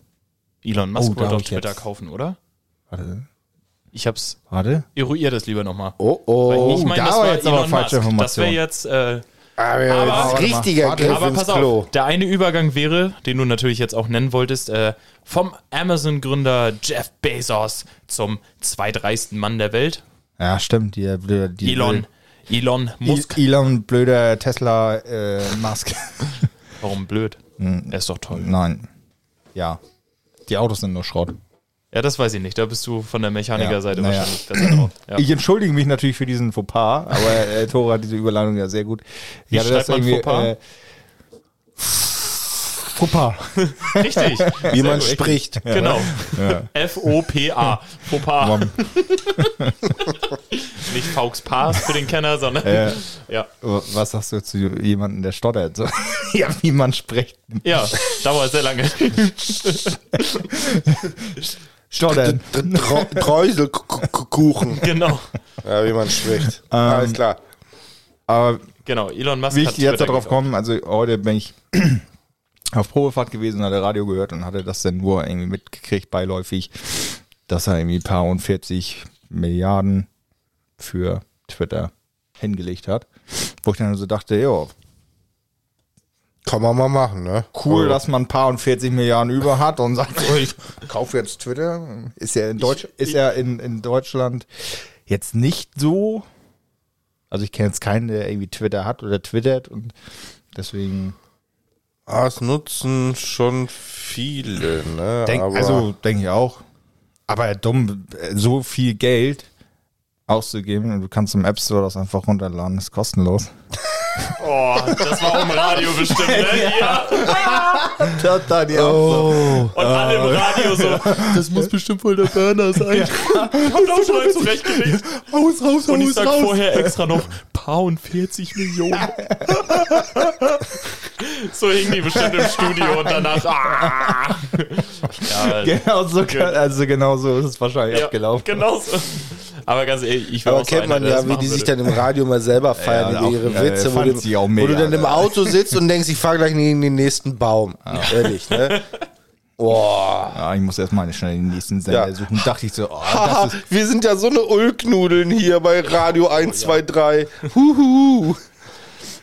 Elon Musk Oh, wollte ich Twitter jetzt- kaufen, oder? Warte. Ich hab's Warte. eruiert es lieber nochmal. oh Weil oh. ich meine, da das war war jetzt aber Elon falsche Musk. Das Information. wäre jetzt äh, Aber, Aber- aber richtiger warte, Griff Aber pass Klo. auf, der eine Übergang wäre, den du natürlich jetzt auch nennen wolltest, äh, vom Amazon-Gründer Jeff Bezos zum zweitreichsten Mann der Welt, Ja, stimmt. Die, die, die, Elon, Elon Musk. Elon, blöder Tesla, äh, Musk. Warum blöd? Hm. Er ist doch toll. Nein. Ja. Die Autos sind nur Schrott. Ja, das weiß ich nicht. Da bist du von der Mechanikerseite Ja, naja. wahrscheinlich besser drauf. Ja. Ich entschuldige mich natürlich für diesen Fauxpas, aber äh, Tore hat diese Überleitung ja sehr gut. Ich Wie hatte schreibt man Fauxpas? Äh, Fauxpas. Richtig. Wie man spricht. Genau. Ja. F-O-P-A. Fauxpas. Nicht Faux Pass für den Kenner, sondern. Äh, Ja. was sagst du zu jemandem, der stottert? So, ja, wie man spricht. Ja, dauert sehr lange. Stottern. Träuselkuchen. genau. Ja, wie man spricht. Ähm, Alles klar. Aber Genau. Elon Musk wie ich jetzt darauf komme, also heute bin ich auf Probefahrt gewesen, hatte Radio gehört und hatte das dann nur irgendwie mitgekriegt, beiläufig, dass er irgendwie ein paar und 40 Milliarden für Twitter hingelegt hat. Wo ich dann so dachte, ja, Kann man mal machen, ne? cool, Aber- dass man ein paar und 40 Milliarden über hat und sagt, so, ich kaufe jetzt Twitter. Ist ja in, Deutsch, ist ja in, in Deutschland jetzt nicht so. Also ich kenne jetzt keinen, der irgendwie Twitter hat oder twittert und deswegen Ah, es nutzen schon viele, ne? denk, also denke ich auch. Aber dumm, so viel Geld auszugeben und du kannst im App Store das einfach runterladen, ist kostenlos. Oh, das war auch im Radio bestimmt, ne? Ja. Das da die Oh. Und alle im Radio so, das muss bestimmt wohl der Burner sein. Und auch schon zurechtgelegt. Raus, raus, Und ich sag vorher extra noch paar und 40 Millionen. so hingen die bestimmt im Studio und danach. Ah. Ja, Genau so, kann, also genau so ist es wahrscheinlich ja, abgelaufen. Genau so. Aber ganz ehrlich, ich war Aber auch so kennt einer, man ja, wie die sich würde. dann im Radio mal selber feiern, Ja, über ihre äh, Witze, wo, du, wo mega, du dann im. Auto sitzt und denkst, ich fahre gleich gegen den nächsten Baum. Ehrlich, ne? Boah. Ja, ich muss erstmal schnell den nächsten Sender Ja. suchen. Dachte ich so, oh, Haha, das ist, wir sind ja so eine Ulknudeln hier bei Radio 123. Huhu.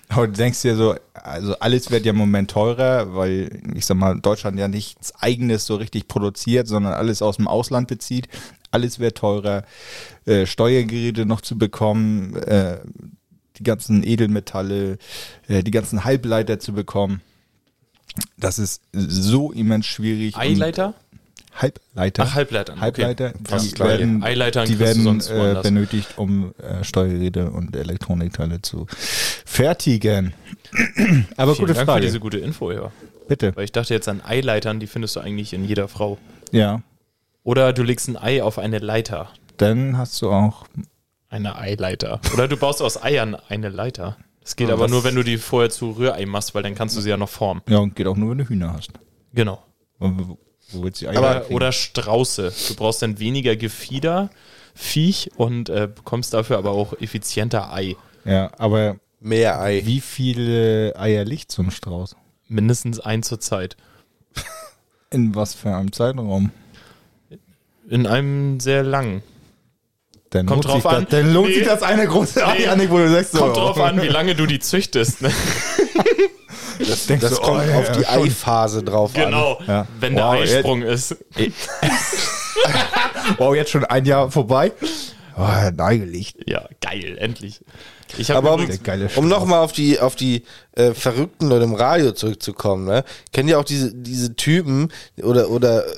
aber du denkst dir so, also alles wird ja im Moment teurer, weil ich sag mal, Deutschland ja nichts eigenes so richtig produziert, sondern alles aus dem Ausland bezieht. Alles wird teurer, äh, Steuergeräte noch zu bekommen, äh, die ganzen Edelmetalle, äh, die ganzen Halbleiter zu bekommen. Das ist so immens schwierig. Eileiter? Halbleiter. Ach, Halbleitern. Halbleiter, Okay. die gleich. werden, Eileitern die werden sonst äh, benötigt, um äh, Steuergeräte und Elektronikteile zu fertigen. Aber Vielen gute Dank Frage. für diese gute Info, ja. Bitte. Weil ich dachte jetzt an Eileitern, die findest du eigentlich in jeder Frau. Ja. Oder du legst ein Ei auf eine Leiter. Dann hast du auch. Eine Eileiter. Oder du baust aus Eiern eine Leiter. Das geht aber was- nur, wenn du die vorher zu Rührei machst, weil dann kannst du sie ja noch formen. Ja, und geht auch nur, wenn du Hühner hast. Genau. Wo, wo willst du die Eier Oder, herkriegen? oder Strauße. Du brauchst dann weniger Gefieder, Viech und äh, bekommst dafür aber auch effizienter Ei. Ja, aber Mehr Ei. wie viele Eier liegt so ein Strauß? Mindestens ein zur Zeit. In was für einem Zeitraum? In einem sehr langen. Dann Kommt lohnt, sich drauf das, an. dann lohnt Nee. sich das eine große Nee. an, wo du sagst, so, Kommt drauf an, wie lange du die züchtest. Ne? Das, denkst das du, kommt oh, ja, auf die schon. Eiphase drauf Genau. Ja. Wenn der Wow, Eisprung ist. Wow, jetzt schon ein Jahr vorbei. Oh, Neigelicht. Ja, geil, endlich. Ich habe Aber um, Der geile um nochmal auf die, auf die äh, verrückten Leute im Radio zurückzukommen, ne? Kennt ihr auch diese, diese Typen oder, oder äh,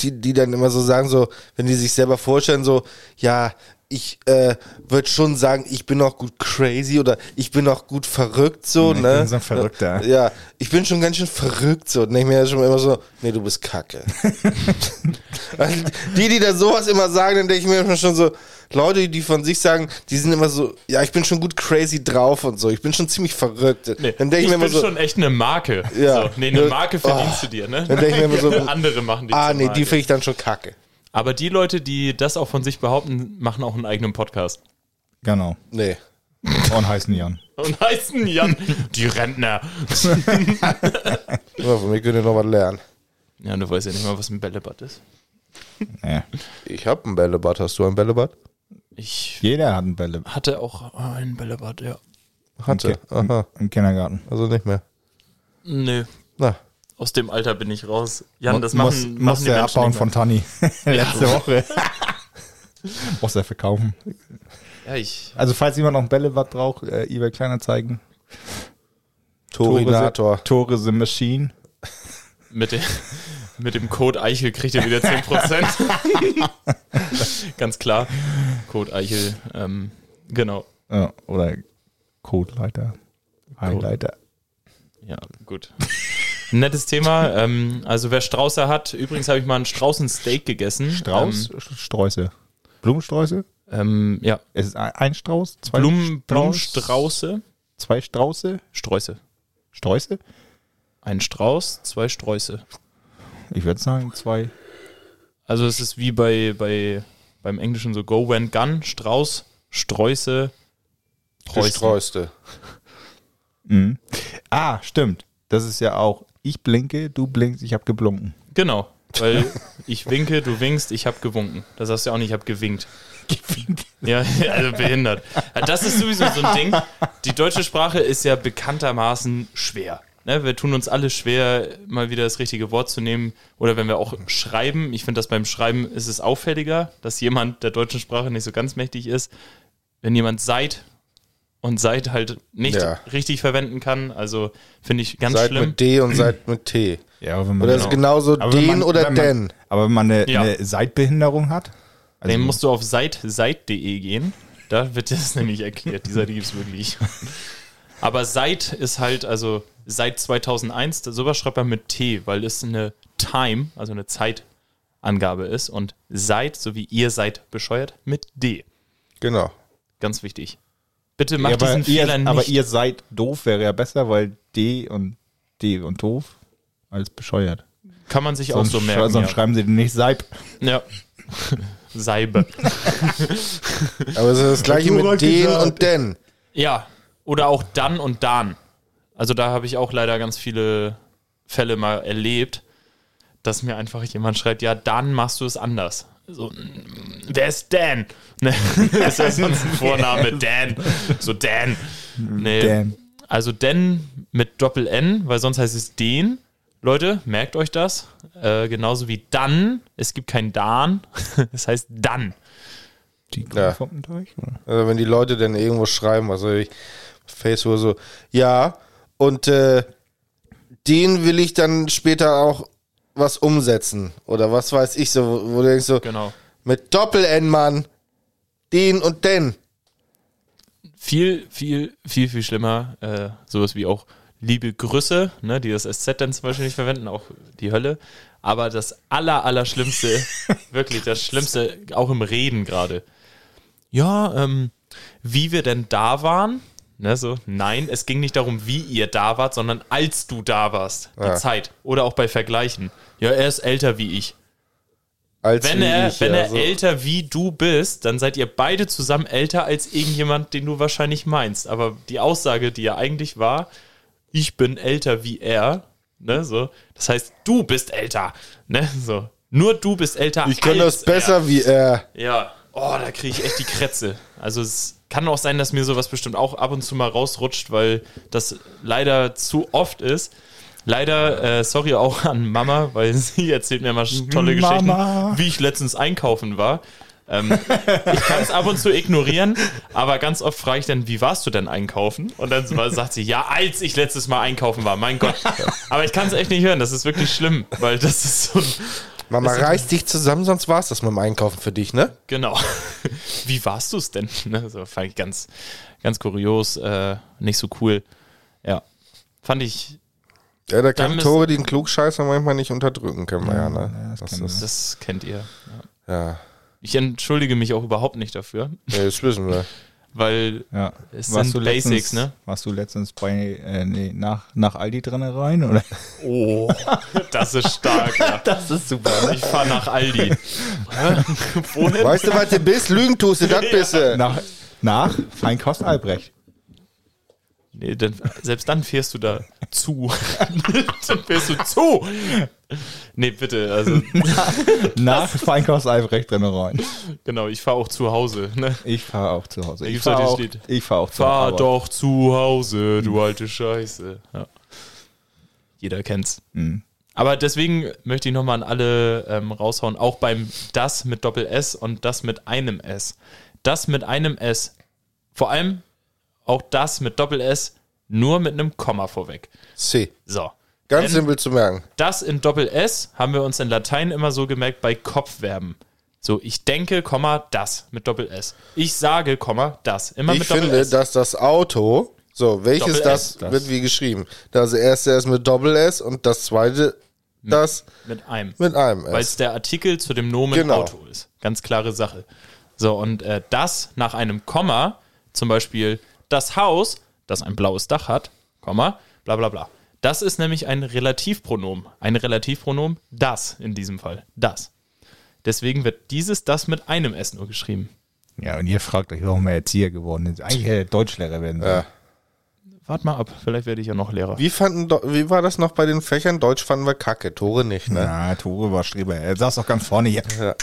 die, die dann immer so sagen, so, wenn die sich selber vorstellen, so, ja, ich äh, würde schon sagen, ich bin auch gut crazy oder ich bin auch gut verrückt so, Ich ne? bin so ein Verrückter. Ja, ich bin schon ganz schön verrückt so. Und ich mir schon immer so, nee, du bist kacke. Also die, die da sowas immer sagen, dann denke ich mir immer schon so, Leute, die von sich sagen, die sind immer so, ja, ich bin schon gut crazy drauf und so. Ich bin schon ziemlich verrückt. Nee, dann denke ich mir immer bin so, schon echt eine Marke. Ja. So, nee, eine. Marke verdienst Oh. du dir, ne? Dann denke ich mir immer so, Andere machen die ah, nee, Marke. die finde ich dann schon kacke. Aber die Leute, die das auch von sich behaupten, machen auch einen eigenen Podcast. Genau. Nee. Und heißen Jan. Und heißen Jan, die Rentner. Ja, von mir könnt ihr noch was lernen. Ja, du weißt ja nicht mal, was ein Bällebad ist. Ja. Ich habe ein Bällebad. Hast du ein Bällebad? Ich Jeder hat ein Bälle hatte auch ein Bällebad, ja. Hatte. Aha. im Kindergarten. Also nicht mehr. Nö, Na. aus dem Alter bin ich raus. Jan, das muss, machen, muss machen die der Menschen abbauen nicht von Tanni. Letzte Woche. muss er verkaufen. Ja, ich, Also falls jemand noch ein Bällebad braucht, äh, eBay Kleinanzeigen. Torinator. Tore the Machine. mit, dem, mit dem Code Eichel kriegt ihr wieder 10%. Ganz klar. Code Eichel, ähm, genau. Ja, oder Codeleiter. Highlighter. Ja, gut. Nettes Thema. Ähm, also wer Strauße hat, übrigens habe ich mal einen Straußensteak gegessen. Strauß, Sträuße. Blumensträuße? Ähm, ähm, ja, Es ist ein, ein Strauß, zwei Blumen, Strauß, Blumenstrauße, zwei Strauße, Sträuße. Sträuße? Ein Strauß, zwei Sträuße. Ich würde sagen zwei. Also es ist wie bei, bei beim Englischen so Go When Gun, Strauß, Sträuße, Preußen. Gesträuste. Mhm. Ah, stimmt. Das ist ja auch, ich blinke, du blinkst, ich habe geblunken. Genau, weil ich winke, du winkst, ich habe gewunken. Das heißt ja auch nicht, ich habe gewinkt. Ja, also behindert. Das ist sowieso so ein Ding. Die deutsche Sprache ist ja bekanntermaßen schwer. Ne, wir tun uns alle schwer, mal wieder das richtige Wort zu nehmen. Oder wenn wir auch schreiben. Ich finde, dass beim Schreiben ist es auffälliger, dass jemand der deutschen Sprache nicht so ganz mächtig ist. Wenn jemand seid und seid halt nicht Ja. richtig verwenden kann, also finde ich ganz Seid schlimm. mit D und seid mit T. Ja, aber wenn man, Oder ist genauso Aber den man- oder man, denn. Aber wenn man eine, Ja. eine Seitbehinderung hat, also Dann musst du auf seit, seit.de gehen. Da wird das nämlich erklärt. Dieser, die gibt es wirklich. Aber seit ist halt, also seit 2001, sowas schreibt man mit T, weil es eine Time, also eine Zeitangabe ist. Und seit, so wie ihr seid bescheuert, mit D. Genau. Ganz wichtig. Bitte macht Ja, diesen Fehler ihr, nicht. aber ihr seid doof, wäre ja besser, weil D und D und doof als bescheuert. Kann man sich auch Sonst, so schrei- merken. sonst Ja. schreiben sie nicht Seib. ja. Seibe. Aber es ist das gleiche mit den und denn. Ja, oder auch dann und dann. Also da habe ich auch leider ganz viele Fälle mal erlebt, dass mir einfach jemand schreibt, ja, dann machst du es anders. So, mm, wer ist Dan? Ne? ist ja sonst ein Vorname, Dan. So Dan. Nee. Dan. Also Dan mit Doppel N, weil sonst heißt es den. Leute, merkt euch das. Äh, genauso wie dann. Es gibt kein Dan. es heißt dann. Die Ja. vom oder? Also wenn die Leute dann irgendwo schreiben, also ich, Facebook so, ja, und äh, den will ich dann später auch was umsetzen. Oder was weiß ich so, wo du denkst so, Genau. mit Doppel-N, Mann, den und den. viel, viel, viel, viel schlimmer. Äh, sowas wie auch liebe Grüße, ne, die das SZ dann zum Beispiel nicht verwenden, auch die Hölle. Aber das aller, aller Schlimmste, wirklich das Schlimmste, auch im Reden gerade. Ja, ähm, wie wir denn da waren. Ne, so, nein, es ging nicht darum, wie ihr da wart, sondern als du da warst. Die Ja. Zeit. Oder auch bei Vergleichen. Ja, er ist älter wie ich. Als Wenn wie er, ich, wenn er also. älter wie du bist, dann seid ihr beide zusammen älter als irgendjemand, den du wahrscheinlich meinst. Aber die Aussage, die ja eigentlich war, ich bin älter wie er, ne, so. Das heißt, du bist älter, ne, so. Nur du bist älter Ich kann als das besser wie er. Er. Ja. Oh, da kriege ich echt die Krätze. Also es kann auch sein, dass mir sowas bestimmt auch ab und zu mal rausrutscht, weil das leider zu oft ist. Leider, äh, sorry auch an Mama, weil sie erzählt mir immer tolle Mama. Geschichten, wie ich letztens einkaufen war. Ähm, ich kann es ab und zu ignorieren, aber ganz oft frage ich dann, wie warst du denn einkaufen? Und dann sagt sie, ja, als ich letztes Mal einkaufen war, mein Gott. Aber ich kann es echt nicht hören, das ist wirklich schlimm, weil das ist so ein, Mama, reiß dich zusammen, sonst war's das mit dem Einkaufen für dich, ne? Genau. Wie warst du es denn? Ne, so fand ich ganz, ganz kurios, äh, nicht so cool. Ja. Fand ich, Ja, da kann Tore den Klugscheißer manchmal nicht unterdrücken, kennen wir ja, ne? das Das ist, das kennt ihr. Ja. ja. Ich entschuldige mich auch überhaupt nicht dafür, ja, das wissen wir. weil Ja. Es sind Basics, ne? Warst du letztens bei, äh, nee, nach, nach Aldi drin rein, oder? oh, das ist stark. Ja. Das ist super, Ich fahre nach Aldi. Weißt du, was du bist? Lügen tust du, das bist du. Nach, nach Feinkost Albrecht. Nee, dann, selbst dann fährst du da zu. dann fährst du zu. Nee, bitte. Also, Nach Feinkost Albrecht drin rein. genau, ich fahre auch zu Hause. Ne? Ich fahre auch zu Hause. Ich fahre auch, Lied. ich fahr auch zur Fahr Arbeit. doch zu Hause, du alte Scheiße. Ja. Jeder kennt's. Mhm. Aber deswegen möchte ich nochmal an alle ähm, raushauen, auch beim das mit Doppel S und das mit einem S. Das mit einem S, vor allem auch das mit Doppel S, nur mit einem Komma vorweg. C. So. Ganz Denn simpel zu merken. das in Doppel S haben wir uns in Latein immer so gemerkt bei Kopfverben. So, ich denke, Komma, das mit Doppel S. Ich sage, Komma, das. Immer Ich mit Doppel finde, S. dass das Auto, so, welches das, S, das. wird wie geschrieben? Das erste ist mit Doppel S und das zweite das mit einem. mit einem weil es S. der Artikel zu dem Nomen Genau. Auto ist. Ganz klare Sache. So, und äh, das nach einem Komma, zum Beispiel das Haus, das ein blaues Dach hat, Komma, bla bla bla. Das ist nämlich ein Relativpronomen. Ein Relativpronomen, das in diesem Fall. Das. Deswegen wird dieses das mit einem S nur geschrieben. Ja, und ihr fragt euch, warum er Erzieher geworden ist. Eigentlich hätte er Deutschlehrer werden sollen. Ja. Wart mal ab, vielleicht werde ich ja noch Lehrer. Wie, fanden, wie war das noch bei den Fächern? Deutsch fanden wir kacke, Tore nicht, ne? Na, Tore war Streber. Er saß doch ganz vorne hier. Ja.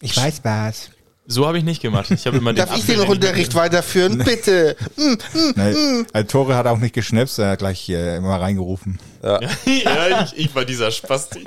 Ich weiß was. So habe ich nicht gemacht. Ich habe immer den Darf ich den Unterricht weiterführen? Bitte. Hm, hm. Nee, also Tore hat auch nicht geschnipst, er hat gleich äh, immer reingerufen. ja, ich, ich war dieser Spasti.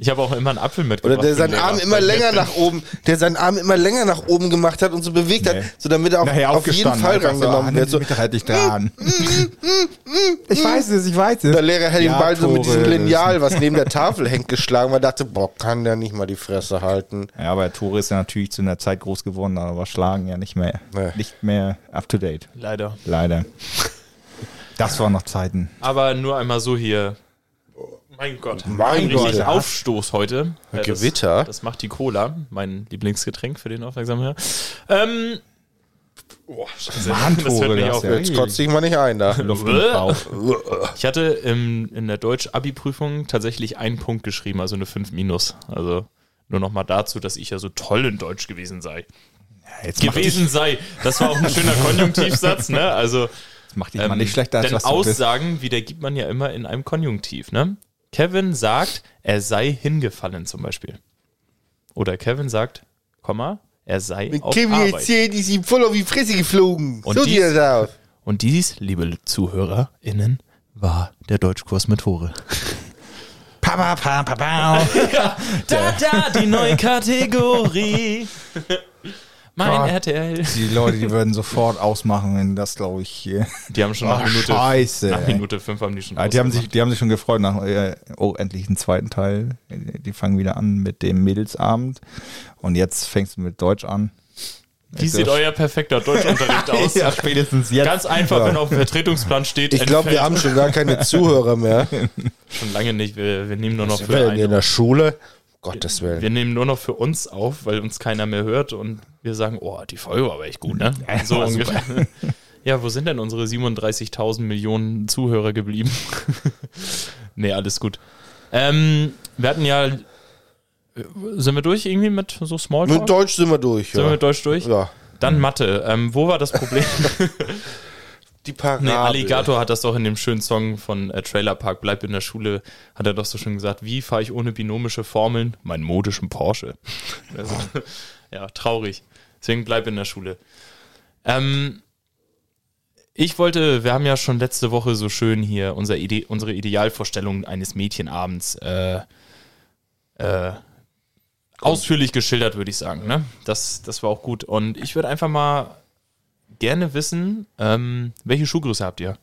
Ich habe auch immer einen Apfel mitgebracht. Oder der seinen Arm immer länger nach oben, der seinen Arm immer länger nach oben gemacht hat und so bewegt Nee. hat, so damit er auch Nachher auf jeden Fall ah, rangenommen nehmen wird. So, halt nicht dran. ich weiß es, ich weiß es. der Lehrer hätte ihn Ja, bald so mit diesem Lineal, was neben der Tafel hängt, geschlagen, weil er dachte, boah, kann der nicht mal die Fresse halten. Ja, aber Tore ist ja natürlich zu einer Zeit groß geworden, aber Schlagen ja nicht mehr, Nee. nicht mehr up to date. Leider. Leider. Das waren noch Zeiten. Aber nur einmal so hier. Mein Gott. Mein Gott. Aufstoß heute. Ja, das- Gewitter. Das macht die Cola, mein Lieblingsgetränk für den aufmerksamen Hörer. Ähm, oh, scheiße. Das hört nicht das auf. ja- Jetzt kotzt dich mal nicht ein da. Ich hatte im, in der Deutsch-Abi-Prüfung tatsächlich einen Punkt geschrieben, also eine 5 minus. Also nur noch mal dazu, dass ich ja so toll in Deutsch gewesen sei. Dich, Gewesen sei. Das war auch ein schöner Konjunktivsatz, ne? Also jetzt mach dich mal nicht schlechter, als denn was. Aussagen wiedergibt man ja immer in einem Konjunktiv, ne? Kevin sagt, er sei hingefallen zum Beispiel. Oder Kevin sagt, Komma, er sei auf Kim Arbeit. erzählt, die ist ihm voll auf die Fresse geflogen. Und so dies- sieht er da aus. Und dies, liebe ZuhörerInnen, war der Deutschkurs mit Tore. Pa, pa, pa, pa, pa. Da, da, die neue Kategorie. mein Gott. RTL. Die Leute, die würden sofort ausmachen, wenn das, glaube ich, hier. Die haben schon nach Oh, Minute, Scheiße, nach. Minute fünf haben die schon Ah, die, haben sich, die haben sich schon gefreut nach, äh, oh, endlich einen zweiten Teil. Die fangen wieder an mit dem Mädelsabend. Und jetzt fängst du mit Deutsch an. Wie sieht euer perfekter Deutschunterricht aus? ja, spätestens jetzt. Ganz einfach, Ja. wenn auf dem Vertretungsplan steht, Ich glaube, wir haben schon gar keine Zuhörer mehr. schon lange nicht. Wir, wir nehmen nur noch Was für in der Schule? Gottes Willen. Wir nehmen nur noch für uns auf, weil uns keiner mehr hört und wir sagen, oh, die Folge war aber echt gut, ne? So war ungefähr. Ja, wo sind denn unsere 37.000 Millionen Zuhörer geblieben? nee, alles gut. Ähm, wir hatten ja, sind wir durch irgendwie mit so Smalltalk? Mit Deutsch sind wir durch. sind wir Ja. mit Deutsch durch? ja. Dann Mathe. Ähm, wo war das Problem? Die Parabel. Nee, Alligator hat das doch in dem schönen Song von äh, Trailer Park, Bleib in der Schule, hat er doch so schön gesagt, wie fahre ich ohne binomische Formeln meinen modischen Porsche? Also, ja, traurig. Deswegen bleib in der Schule. Ähm, ich wollte, wir haben ja schon letzte Woche so schön hier unser Ide unsere Idealvorstellung eines Mädchenabends äh, äh, ausführlich geschildert, würde ich sagen. Ne? Das, das war auch gut. Und ich würde einfach mal gerne wissen, ähm, welche Schuhgröße habt ihr?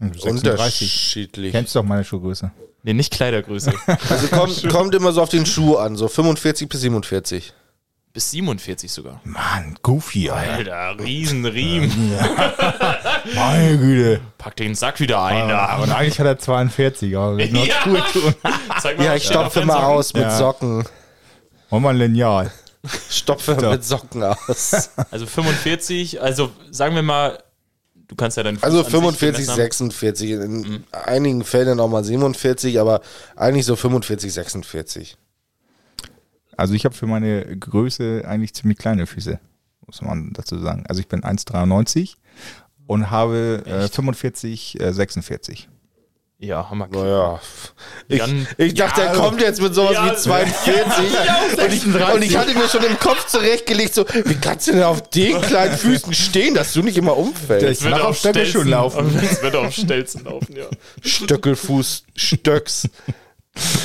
36. Unterschiedlich. Kennst du doch meine Schuhgröße. Nee, nicht Kleidergröße. Also kommt, kommt immer so auf den Schuh an, so 45 bis 47. Bis 47 sogar. Mann, Goofy, Alter. Alter, Riesenriemen. Meine Güte. Pack den Sack wieder ein. da. Aber eigentlich hat er 42, aber Ja. cool tun. Zeig mal, Ja, was ich stopfe mal aus mit Ja. Socken. Mach mal ein Lineal. Stopfe mit Socken aus. Also 45, also sagen wir mal, du kannst ja Fuß Also an sich 45, gemessen haben. 46. In einigen Fällen auch mal 47, aber eigentlich so 45, 46. Also ich habe für meine Größe eigentlich ziemlich kleine Füße, muss man dazu sagen. Also ich bin 1,93 und habe äh, 45, äh, 46. Ja, Hammer. Naja. Ich, ich dachte, Ja, er kommt jetzt mit sowas Ja, wie 42. und, ich, und ich hatte mir schon im Kopf zurechtgelegt, so, wie kannst du denn auf den kleinen Füßen stehen, dass du nicht immer umfällst? Ich mach auf Stöckelschuhen laufen. Es wird auf Stelzen laufen, ja. Stöckelfuß, Stöcks.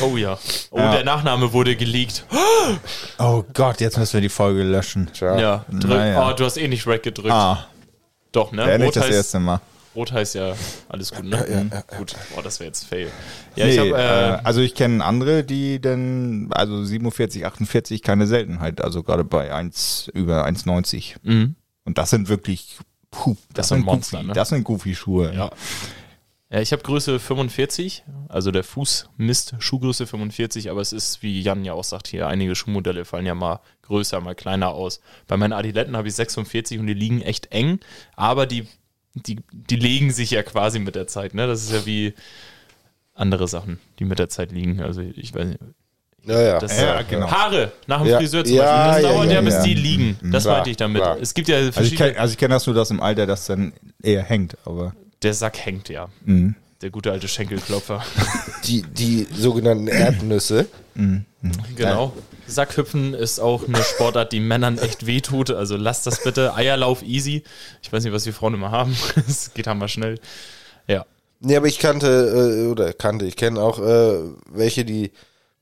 Oh ja. Oh, Ja. der Nachname wurde geleakt. Oh Gott, jetzt müssen wir die Folge löschen. Tja. Ja, drück. Naja. Oh, du hast eh nicht Rack gedrückt. Ah, Doch, ne? wäre nicht das heißt, erste Mal. Rot heißt ja alles gut, ne? Gut. Boah, das wäre jetzt fail. Ja, nee, ich habe äh, äh, also ich kenne andere, die dann, also 47, 48, keine Seltenheit, also gerade bei 1, über 1,90. mhm. Und das sind wirklich, puh, das, sind sind Monster, Goofy, ne? das sind Goofy-Schuhe. Ja. Ja, ich habe Größe 45, also der Fuß misst Schuhgröße 45, aber es ist, wie Jan ja auch sagt, hier einige Schuhmodelle fallen ja mal größer, mal kleiner aus. Bei meinen Adiletten habe ich 46 und die liegen echt eng, aber die, die, die legen sich ja quasi mit der Zeit, ne? Das ist ja wie andere Sachen, die mit der Zeit liegen. Also ich weiß nicht. Ja, ja. Das Ja, genau. Haare nach dem Ja, Friseur zum ja, Beispiel. Das ja, dauert ja, ja, bis ja. die liegen. Das Klar, meinte ich damit. klar. Es gibt ja Also ich verschiedene. kenne also ich kenn das nur, dass im Alter das dann eher hängt, aber der Sack hängt ja. Mhm. Der gute alte Schenkelklopfer. Die, die sogenannten Erdnüsse. Genau. Sackhüpfen ist auch eine Sportart, die Männern echt wehtut. Also lasst das bitte. Eierlauf easy. Ich weiß nicht, was die Frauen immer haben. Es geht hammer schnell. Ja. Nee, aber ich kannte, äh, oder kannte, ich kenne auch äh, welche, die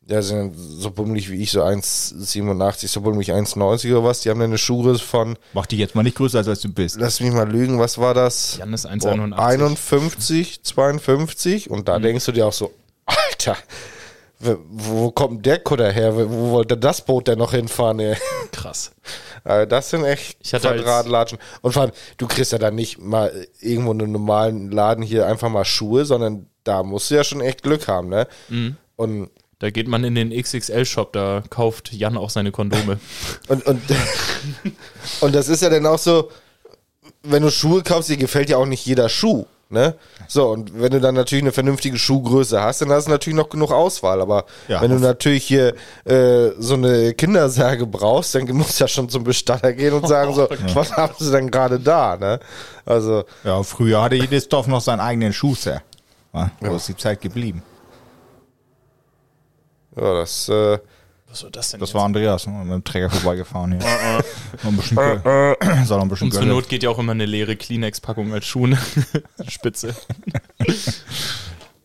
ja, sind so bummelig wie ich, so 1,87, so bummelig 1,90 oder was. Die haben dann eine Schuhgröße von, Mach dich jetzt mal nicht größer, als, als du bist. lass mich mal lügen, was war das? Jan ist Boah, 1,81. 51, 52 und da denkst du dir auch so, Alter, wo, kommt der Kutter her? Wo, wo wollte das Boot denn noch hinfahren? Ey? Krass. Also das sind echt Quadratlatschen. Und vor allem, du kriegst ja dann nicht mal irgendwo in einem normalen Laden hier einfach mal Schuhe, sondern da musst du ja schon echt Glück haben, ne? Mhm. Und, Da geht man in den XXL-Shop, da kauft Jan auch seine Kondome. und, und, und das ist ja dann auch so, wenn du Schuhe kaufst, dir gefällt ja auch nicht jeder Schuh. Ne? So, und wenn du dann natürlich eine vernünftige Schuhgröße hast, dann hast du natürlich noch genug Auswahl. Aber Ja. wenn du natürlich hier äh, so eine Kindersärge brauchst, dann musst du ja schon zum Bestatter gehen und sagen so, was haben sie denn gerade da? Ne? Also, Ja, früher hatte jedes Dorf noch seinen eigenen Schuster. Ja, wo ist die Zeit geblieben? ja, das äh, Was soll das denn Das war Andreas, ne, mit dem Träger vorbeigefahren hier. Noch ein bisschen, Gö- soll noch ein bisschen Und zur Not geht ja auch immer eine leere Kleenex-Packung als Schuhe. Spitze.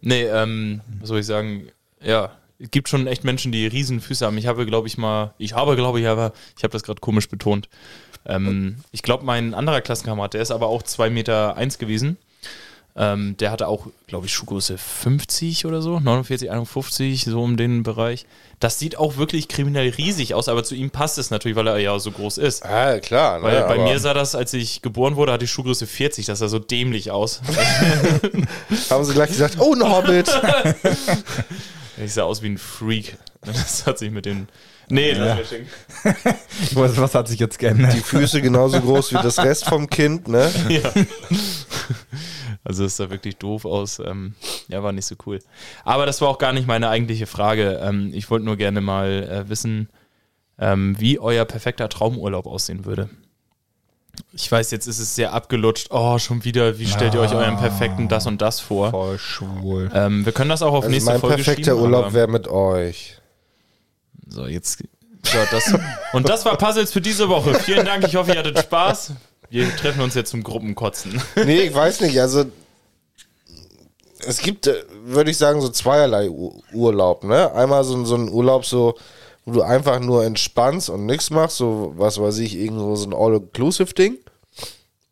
nee, ähm, was soll ich sagen? Ja, es gibt schon echt Menschen, die riesen Füße haben. Ich habe, glaube ich, mal, ich habe, glaube ich, aber ich habe das gerade komisch betont. Ähm, ich glaube, mein anderer Klassenkamerad, der ist aber auch 2 Meter eins gewesen. Ähm, der hatte auch, glaube ich, Schuhgröße 50 oder so, 49, 51, so um den Bereich. Das sieht auch wirklich kriminell riesig aus, aber zu ihm passt es natürlich, weil er ja so groß ist. ja, klar. Weil ne, bei aber mir sah das, als ich geboren wurde, hatte ich Schuhgröße 40. Das sah so dämlich aus. haben sie gleich gesagt, oh, ein Hobbit. Ich sah aus wie ein Freak. Das hat sich mit den. Nee, lass mir schenken. Was, was hat sich jetzt geändert? Die Füße genauso groß wie das Rest vom Kind, ne? Ja. Also es sah wirklich doof aus. Ähm, ja, war nicht so cool. Aber das war auch gar nicht meine eigentliche Frage. Ähm, ich wollte nur gerne mal äh, wissen, ähm, wie euer perfekter Traumurlaub aussehen würde. Ich weiß, jetzt ist es sehr abgelutscht. Oh, schon wieder. Wie stellt ihr euch euren perfekten das und das vor? Voll schwul. Ähm, wir können das auch auf Also nächste mein Folge perfekter schieben, Urlaub wäre mit euch. So, jetzt. So, das, und das war Puzzles für diese Woche. Vielen Dank. Ich hoffe, ihr hattet Spaß. Wir treffen uns jetzt zum Gruppenkotzen. Nee, ich weiß nicht. Also es gibt, äh, würde ich sagen, so zweierlei Urlaub. Ne? Einmal so, ein- so ein Urlaub, so, wo du einfach nur entspannst und nichts machst, so was weiß ich, irgendwo so ein All-Inclusive-Ding.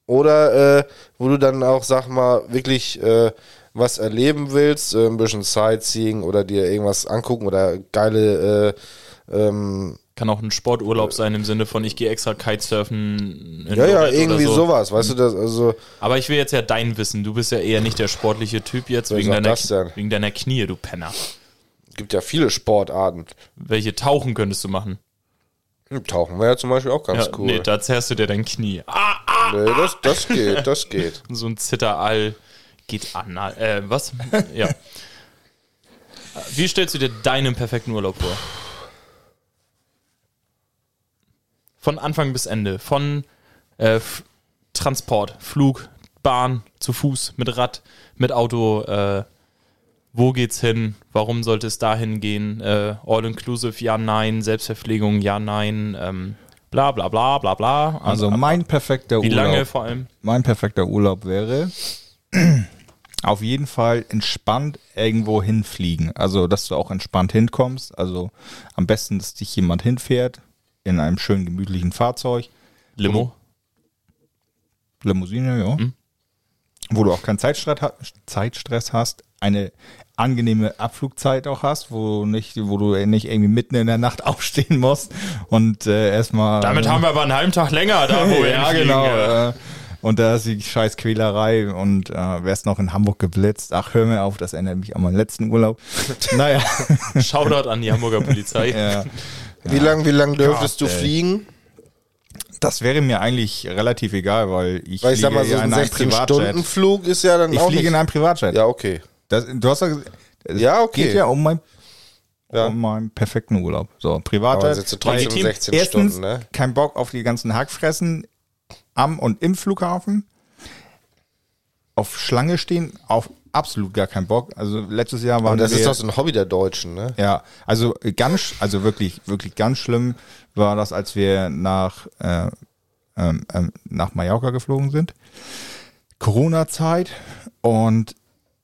Oder äh, wo du dann auch, sag mal, wirklich äh, was erleben willst, äh, ein bisschen Sightseeing oder dir irgendwas angucken oder geile äh, ähm, Kann auch ein Sporturlaub sein im Sinne von, ich gehe extra Kitesurfen. ja, ja, irgendwie so. sowas, weißt du, das, also, Aber ich will jetzt ja dein Wissen. Du bist ja eher nicht der sportliche Typ jetzt wegen deiner, wegen deiner Knie, du Penner. gibt ja viele Sportarten. Welche Tauchen könntest du machen? Tauchen wäre ja zum Beispiel auch ganz ja, cool. Nee, da zerrst du dir dein Knie. Ah, Nee, das, das geht, das geht. so ein Zitterall geht an. Äh, was? ja. Wie stellst du dir deinen perfekten Urlaub vor? Von Anfang bis Ende. Von äh, Transport, Flug, Bahn, zu Fuß, mit Rad, mit Auto. Äh, wo geht's hin? Warum sollte es dahin gehen? Äh, All-inclusive, ja, nein. Selbstverpflegung, ja, nein. Ähm, bla, bla, bla, bla, bla. Also mein perfekter Wie Urlaub. lange vor allem? Mein perfekter Urlaub wäre auf jeden Fall entspannt irgendwo hinfliegen. Also, dass du auch entspannt hinkommst. Also am besten, dass dich jemand hinfährt in einem schönen gemütlichen Fahrzeug. Limo? Limousine, ja. Wo du auch keinen Zeitstress, ha- Zeitstress hast, eine angenehme Abflugzeit auch hast, wo nicht, wo du nicht irgendwie mitten in der Nacht aufstehen musst und äh, erstmal. Damit haben wir aber einen halben Tag länger da, wo wir ja, genau. Äh, und da ist die scheiß Quälerei und äh, wärst noch in Hamburg geblitzt. Ach, hör mir auf, das erinnert mich an meinen letzten Urlaub. naja. Shoutout an die Hamburger Polizei. ja. Wie lang, wie lang dürftest du Gott, ey. fliegen? Das wäre mir eigentlich relativ egal, weil ich Weil ich sag mal, so ja ein in einem 16-Stunden-Flug ist ja dann Ich auch fliege nicht. in einem Privatjet. ja, okay. Das, du hast ja Ja, okay. geht ja um mein Ja. um meinen perfekten Urlaub. So, Privatjet. sitzt du trotzdem Legitim. 16 Erstens, Stunden, ne? kein Bock auf die ganzen Hackfressen am und im Flughafen. Auf Schlange stehen, auf absolut gar keinen Bock. Also letztes Jahr waren Und das ist doch so ein Hobby der Deutschen, ne? ja, also ganz, also wirklich, wirklich ganz schlimm war das, als wir nach, äh, ähm, ähm, nach Mallorca geflogen sind. Corona-Zeit und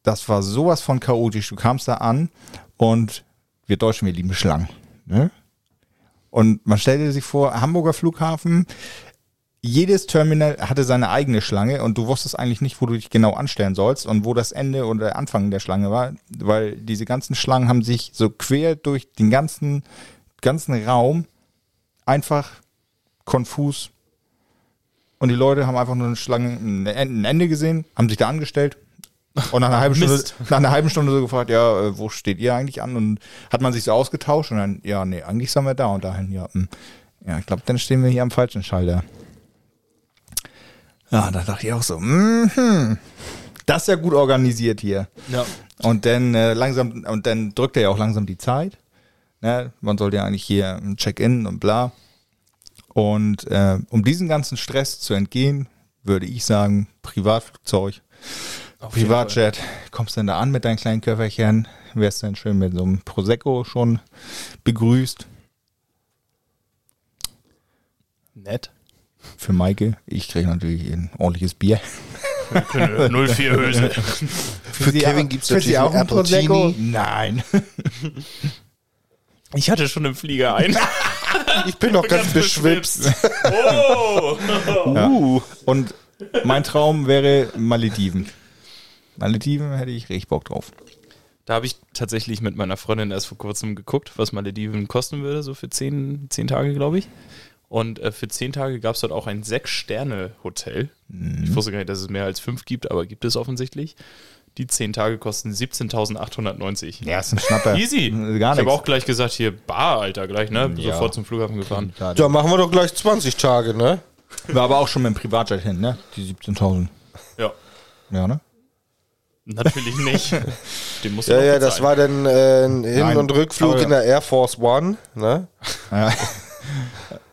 das war sowas von chaotisch. Du kamst da an und wir Deutschen, wir lieben Schlangen. Ne? Und man stellte sich vor, Hamburger Flughafen, jedes Terminal hatte seine eigene Schlange und du wusstest eigentlich nicht, wo du dich genau anstellen sollst und wo das Ende oder der Anfang der Schlange war, weil diese ganzen Schlangen haben sich so quer durch den ganzen, ganzen Raum einfach konfus und die Leute haben einfach nur eine Schlange, ein Ende gesehen, haben sich da angestellt und nach einer halben Stunde, nach einer halben Stunde so gefragt, ja, äh, wo steht ihr eigentlich an? Und hat man sich so ausgetauscht und dann, ja, nee, eigentlich sollen wir da und dahin, ja. hm. Ja, ich glaube, dann stehen wir hier am falschen Schalter. Ja, da dachte ich auch so, mhm, das ist ja gut organisiert hier. Ja. Und dann äh, langsam, und dann drückt er ja auch langsam die Zeit. Ne? Man sollte ja eigentlich hier ein Check-in und bla. Und äh, um diesen ganzen Stress zu entgehen, würde ich sagen, Privatflugzeug, Auf Privatjet, kommst dann da an mit deinem kleinen Köfferchen, wärst dann schön mit so einem Prosecco schon begrüßt. Nett. Für Maike, ich kriege natürlich ein ordentliches Bier. 04 Hülse. Für Kevin gibt's natürlich ein Appletini. Nein. Ich hatte schon im Flieger ein. Ich bin noch ganz Ganz beschwipst. Oh! Uh. Und mein Traum wäre Malediven. Malediven hätte ich richtig Bock drauf. Da habe ich tatsächlich mit meiner Freundin erst vor kurzem geguckt, was Malediven kosten würde, so für zehn, zehn Tage, glaube ich. Und äh, für zehn Tage gab es dort auch ein Sechs-Sterne-Hotel. Ich wusste gar nicht, dass es mehr als fünf gibt, aber gibt es offensichtlich. Die zehn Tage kosten 17.890. Ja, ist ein Schnapper. Easy. Gar ich habe auch gleich gesagt, hier Bar, Alter, gleich, ne? Ja. Sofort zum Flughafen gefahren. Da machen wir doch gleich 20 Tage, ne? War aber auch schon mit dem Privatjet hin, ne? Die 17.000. Ja. Ja, ne? Natürlich nicht. Den musst du Ja, ja, das war dann äh, ein Hin- Nein, und Rückflug in der Air Force One, ne? Ja.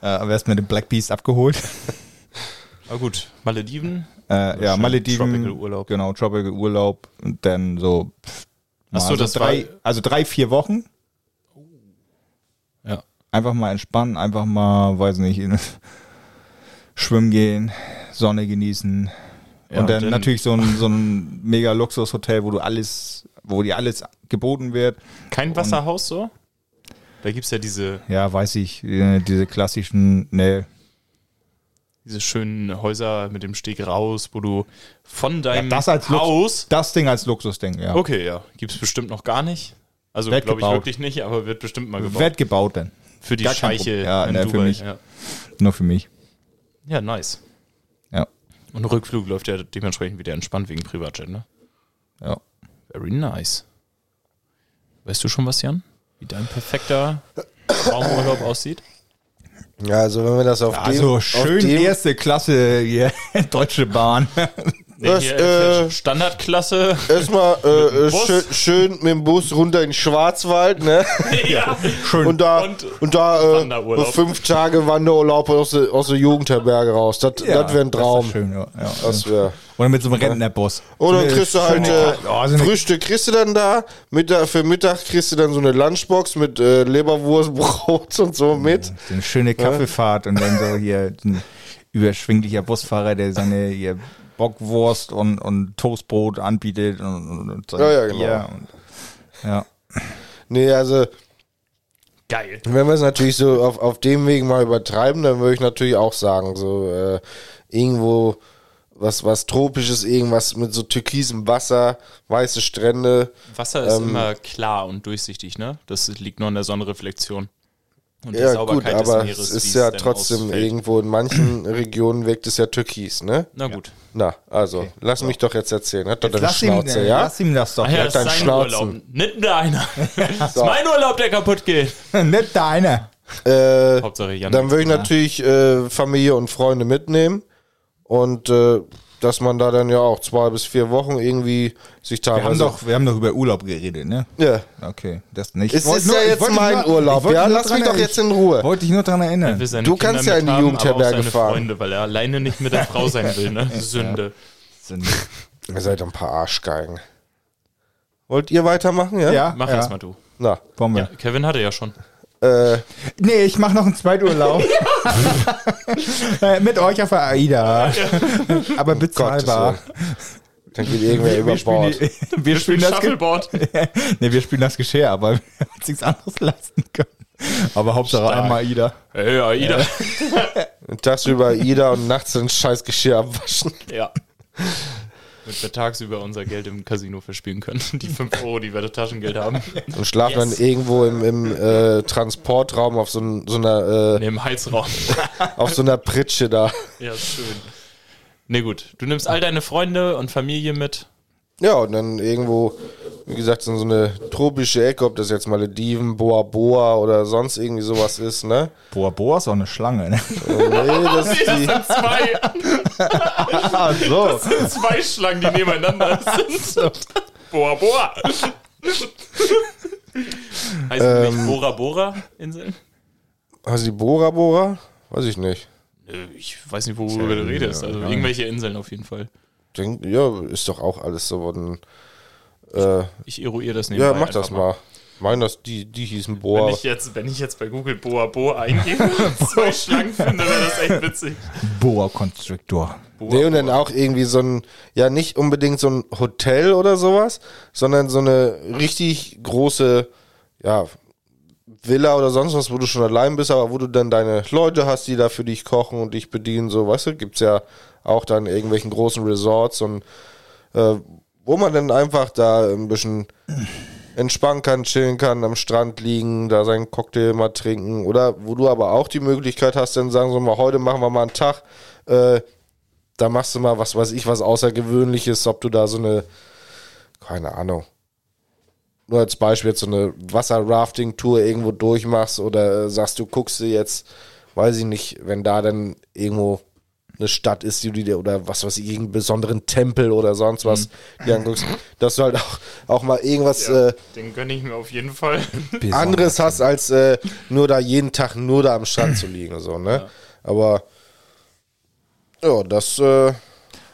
äh, aber mit dem Black Beast abgeholt. Aber gut, Malediven. Äh, ja, Malediven. Tropical Urlaub. Genau, Tropical Urlaub. Und dann so. pff, Ach so, mal das drei, war- Also drei, vier Wochen. Ja. Einfach mal entspannen, einfach mal, weiß nicht, in, schwimmen gehen, Sonne genießen. Ja, und dann denn- natürlich so ein, so ein mega Luxushotel, wo du alles, wo dir alles geboten wird. Kein Wasserhaus so? Da gibt es ja diese, Ja, weiß ich, äh, diese klassischen, ne, diese schönen Häuser mit dem Steg raus, wo du von deinem das als Lux- Haus. das Ding als Luxusding, ja. Okay, ja. Gibt es bestimmt noch gar nicht. Also glaube ich wirklich nicht, aber wird bestimmt mal gebaut. Wird gebaut denn. für die gar Scheiche. Ja, in ne, für Dubai. mich. Ja. Nur für mich. ja, nice. Ja. Und Rückflug läuft ja dementsprechend wieder entspannt wegen Privatjet, ne? Ja. Very nice. Weißt du schon was, Jan? Wie dein perfekter Traumurlaub aussieht? Ja, also wenn wir das auf Also dem, schön auf dem erste Klasse hier, Deutsche Bahn. Nee, Das, hier, äh, Standardklasse. erstmal äh, äh, schön, schön mit dem Bus runter in den Schwarzwald, ne? ja. Schön. Und da, Und und, da äh, fünf Tage Wanderurlaub aus der, aus der Jugendherberge raus. Das, Ja, das wäre ein Traum. Das ist schön, ja. ja. Das wär. Oder mit so einem Rentnerbus. Oder So kriegst du halt äh, oh, so Frühstück kriegst du dann da, Mittag, für Mittag kriegst du dann so eine Lunchbox mit äh, Leberwurst, Brot und so mit. so eine schöne Kaffeefahrt und dann so hier ein überschwinglicher Busfahrer, der seine hier Bockwurst und, und Toastbrot anbietet und, und, und sein Ja, ja, genau. Bier und, ja. Nee, also Geil. wenn wir es natürlich so auf, auf dem Weg mal übertreiben, dann würde ich natürlich auch sagen, so äh, irgendwo was, was Tropisches, irgendwas mit so türkisem Wasser, weiße Strände. Wasser ist Ähm, immer klar und durchsichtig, ne? Das liegt nur an der Sonnenreflexion. Und die Ja, gut, Sauberkeit des aber Meeres, es ist ja trotzdem ausfällt. irgendwo in manchen Regionen wirkt es ja türkis, ne? Na gut. Na, also, lass mich doch jetzt erzählen. Hat doch deine Lass ihm, Schnauze, äh, ja? lass ihm das doch. Ach ja, das ist sein Schnauzen. Urlaub. Nicht deiner. Das ist mein Urlaub, der kaputt geht. Nicht deine. Äh, Hauptsache Jan. dann würde ich natürlich äh, Familie und Freunde mitnehmen und äh, dass man da dann ja auch zwei bis vier Wochen irgendwie sich Wir haben, teilweise. doch, wir haben doch über Urlaub geredet, ne? ja. Okay, das nicht. Es ist nur- ja jetzt mein nur- Urlaub, ja? Lass mich dran doch jetzt in Ruhe. Wollte ich nur daran erinnern. Du Kinder kannst ja in die auch Jugendherberge fahren. Freunde, weil er alleine nicht mit der Frau sein will, ne? Sünde. Ihr seid ein paar Arschgeigen. Wollt ihr weitermachen, ja? Ja, Mach ja. erst mal du. Na, Wollen wir. Ja, Kevin hatte ja schon. Äh, Nee, ich mache noch einen Zweiturlaub. Äh, Mit euch auf der AIDA. Aber bezahlbar. Dann geht irgendwer über Wir spielen, Bord. die, wir, spielen das Shuffleboard. nee, wir spielen das Geschirr, aber wir haben uns nichts anderes leisten können. Aber Hauptsache Stark. einmal Ida. Hey, Aida. Tagsüber Ida und nachts den scheiß Geschirr abwaschen. Ja. Damit wir tagsüber unser Geld im Casino verspielen können. Die 5 Euro, die wir das Taschengeld haben. Und schlafen Yes. dann irgendwo im, im äh, Transportraum auf so, n- so einer Nee, im Heizraum. äh, auf so einer Pritsche da. Ja, ist schön. Nee, gut. Du nimmst all deine Freunde und Familie mit. Ja, und dann irgendwo, wie gesagt, so eine tropische Ecke, ob das jetzt Malediven, Boa Boa oder sonst irgendwie sowas ist, ne? Boah, Boah ist auch eine Schlange. Ne? Nee, das ist die, Zwei, Ah, so. zwei Schlangen, die nebeneinander sind. Boa Boa. Heißt die Ähm. nicht Bora Bora Inseln? hast du die Bora Bora? Weiß ich nicht. Ich weiß nicht, worüber du redest. Also irgendwelche Inseln auf jeden Fall. Denk, ja, ist doch auch alles so. Ein, äh, Ich eruiere das nebenbei. ja, mach das einfach mal. Mein, das, die, die hießen Wenn Boa. ich, jetzt, wenn ich jetzt bei Google Boa Boa eingebe und zwei Schlangen finde, wäre das echt witzig. Boa Constrictor. Boa, Nee, und dann auch irgendwie so ein, ja, nicht unbedingt so ein Hotel oder sowas, sondern so eine richtig große, ja, Villa oder sonst was, wo du schon allein bist, aber wo du dann deine Leute hast, die da für dich kochen und dich bedienen, so, weißt du, gibt's ja auch dann irgendwelchen großen Resorts und äh, wo man dann einfach da ein bisschen entspannen kann, chillen kann, am Strand liegen, da seinen Cocktail mal trinken oder wo du aber auch die Möglichkeit hast, dann sagen wir mal, heute machen wir mal einen Tag, äh, da machst du mal, was weiß ich, was Außergewöhnliches, ob du da so eine, keine Ahnung, nur als Beispiel so eine Wasserrafting-Tour irgendwo durchmachst oder äh, sagst du, guckst du jetzt, weiß ich nicht, wenn da dann irgendwo eine Stadt ist, die du dir, oder was weiß ich, irgendeinen besonderen Tempel oder sonst was, die anguckst, dass du halt auch, auch mal irgendwas äh, Den gönne ich mir auf jeden Fall. anderes hast, als äh, nur da jeden Tag nur da am Strand zu liegen, so, ne? Aber ja, das, äh,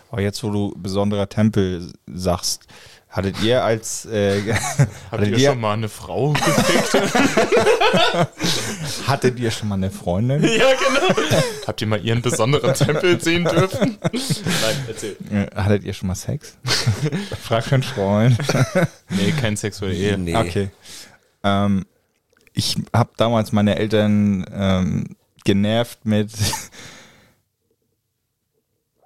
Aber jetzt, wo du besonderer Tempel sagst, hattet ihr als äh, Habt hattet, ihr ihr, schon mal eine Frau gefickt? hattet ihr schon mal eine Freundin? ja, genau. Habt ihr mal ihren besonderen Tempel sehen dürfen? Nein, erzähl. Äh, Hattet ihr schon mal Sex? Frag schon Freund. Nee, kein sexuelle Ehe. nee. Okay. Ähm, ich habe damals meine Eltern ähm, genervt mit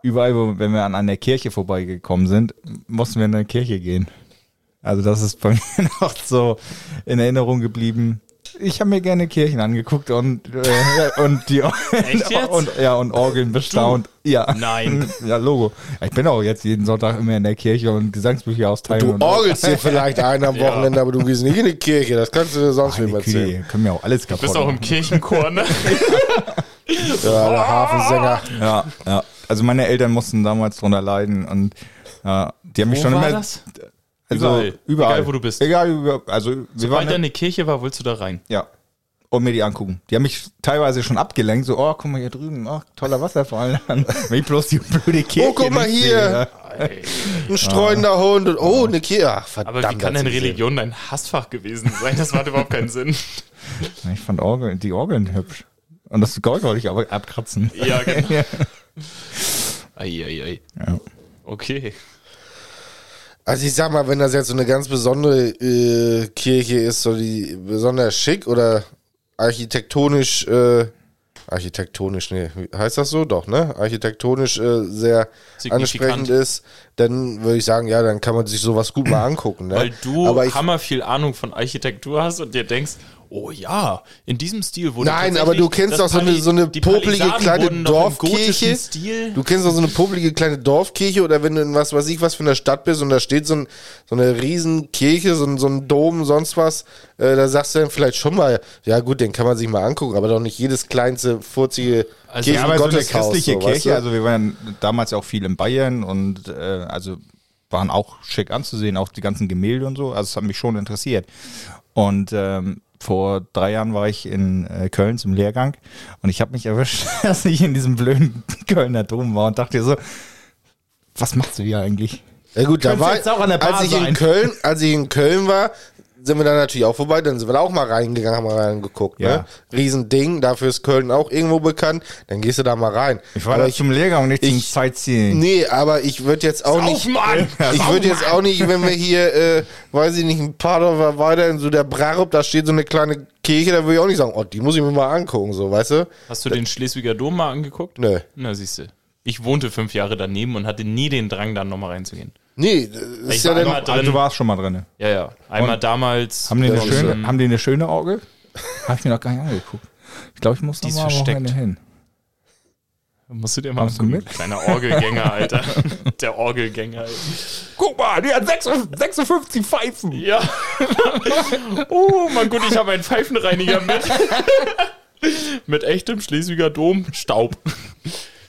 überall, wo, wenn wir an einer Kirche vorbeigekommen sind, mussten wir in eine Kirche gehen. Also das ist bei mir noch so in Erinnerung geblieben. Ich habe mir gerne Kirchen angeguckt und äh, und die und ja und Orgeln bestaunt. Ja. Nein. Ja, Logo. Ich bin auch jetzt jeden Sonntag immer in der Kirche und Gesangsbücher austeilen. Du und orgelst dir vielleicht einen am Wochenende, aber du gehst nicht in die Kirche. Das kannst du dir sonst wem erzählen. Kühe, können mir auch alles Du kaputt bist auch im. Kirchenchor, ne? Ja, der Hafensänger. Ja, ja. Also meine Eltern mussten damals drunter leiden und ja, die haben mich schon immer. Also Überall. überall. Egal, wo du bist. Egal, über, also wir Sobald waren da eine Kirche war, willst du da rein. ja. Und mir die angucken. Die haben mich teilweise schon abgelenkt, so, oh, guck mal hier drüben, ach, toller Wasserfall. Wenn ich bloß die blöde Kirche Oh, guck mal hier. sehe. Ein streunender Hund und oh, eine Kirche. Ach, verdammt. Aber wie kann denn. Religion dein Hassfach gewesen sein? Das macht überhaupt keinen Sinn. Ich fand Orgeln, die Orgeln hübsch. Und das Gold wollte ich aber abkratzen. Ja, genau. Eieiei. Ja. Okay. Also ich sag mal, wenn das jetzt so eine ganz besondere äh, Kirche ist, so die besonders schick oder architektonisch, äh, architektonisch, nee, heißt das so? Doch, ne? Architektonisch äh, sehr ansprechend ist, dann würde ich sagen, ja, dann kann man sich sowas gut mal angucken, ne? Weil du aber ich, hammer viel Ahnung von Architektur hast und dir denkst, oh ja, in diesem Stil wurde Nein, aber du kennst das doch so eine, so eine popelige kleine Dorfkirche. Du kennst doch so eine popelige kleine Dorfkirche oder wenn du in was weiß ich was für einer Stadt bist und da steht so, ein, so eine riesen Kirche, so ein, so ein Dom, sonst was, äh, da sagst du dann vielleicht schon mal, ja gut, den kann man sich mal angucken, aber doch nicht jedes kleinste, furzige Also, Ja, aber so eine christliche so, weißt Kirche, du? also wir waren damals auch viel in Bayern und äh, also waren auch schick anzusehen, auch die ganzen Gemälde und so. Also es hat mich schon interessiert. Und ähm, vor drei Jahren war ich in äh, Köln zum Lehrgang und ich habe mich erwischt, dass ich in diesem blöden Kölner Dom war und dachte so, was machst du hier eigentlich? Ja gut, da war, jetzt auch an der Bar als ich in. Köln, als ich in Köln war, sind wir dann natürlich auch vorbei, dann sind wir da auch mal reingegangen, haben mal reingeguckt. Ja. Ne? Riesending, dafür ist Köln auch irgendwo bekannt, dann gehst du da mal rein. Ich war aber da ich, zum Lehrgang, nicht zum ich- Sightseeing. Nee, aber ich würde jetzt auch nicht. Mann! Ich würde jetzt auch nicht, wenn wir hier, äh, weiß ich nicht, ein paar Dörfer weiter in so der Brarup, da steht so eine kleine Kirche, da würde ich auch nicht sagen, oh, die muss ich mir mal angucken, so, weißt du? Hast du den Schleswiger Dom mal angeguckt? Nö. Na, siehst du. Ich wohnte fünf Jahre daneben und hatte nie den Drang, dann nochmal reinzugehen. Nee, das Ich ist ja war dann. einmal Also, drin. du warst schon mal drin. Ja, ja. Einmal damals. Haben die, eine schöne, ähm, haben die eine schöne Orgel? Hab ich mir noch gar nicht angeguckt. Ich glaube, ich muss Die noch ist mal versteckt. Hin. Musst du dir mal angucken. mit? Kleiner Orgelgänger, Alter. Der Orgelgänger. Guck mal, die hat 56 Pfeifen. Ja. oh, mein Gott, ich habe einen Pfeifenreiniger mit. mit echtem Schleswiger Dom Staub.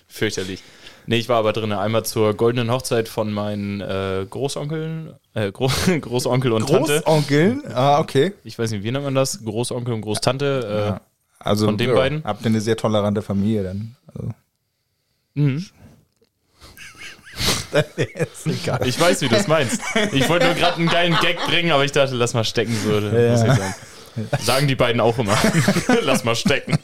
Fürchterlich. Nee, ich war aber drin. Einmal zur goldenen Hochzeit von meinen äh, Großonkeln, äh, Gro Großonkel und Tante. Großonkeln? Ah, okay. Ich weiß nicht, wie nennt man das? Großonkel und Großtante. Also, Von den beiden? Habt ihr eine sehr tolerante Familie dann? Also. Äh, mhm. Ich weiß, wie du es meinst. Ich wollte nur gerade einen geilen Gag bringen, aber ich dachte, lass mal stecken. Das Ja. Sagen die beiden auch immer. lass mal stecken.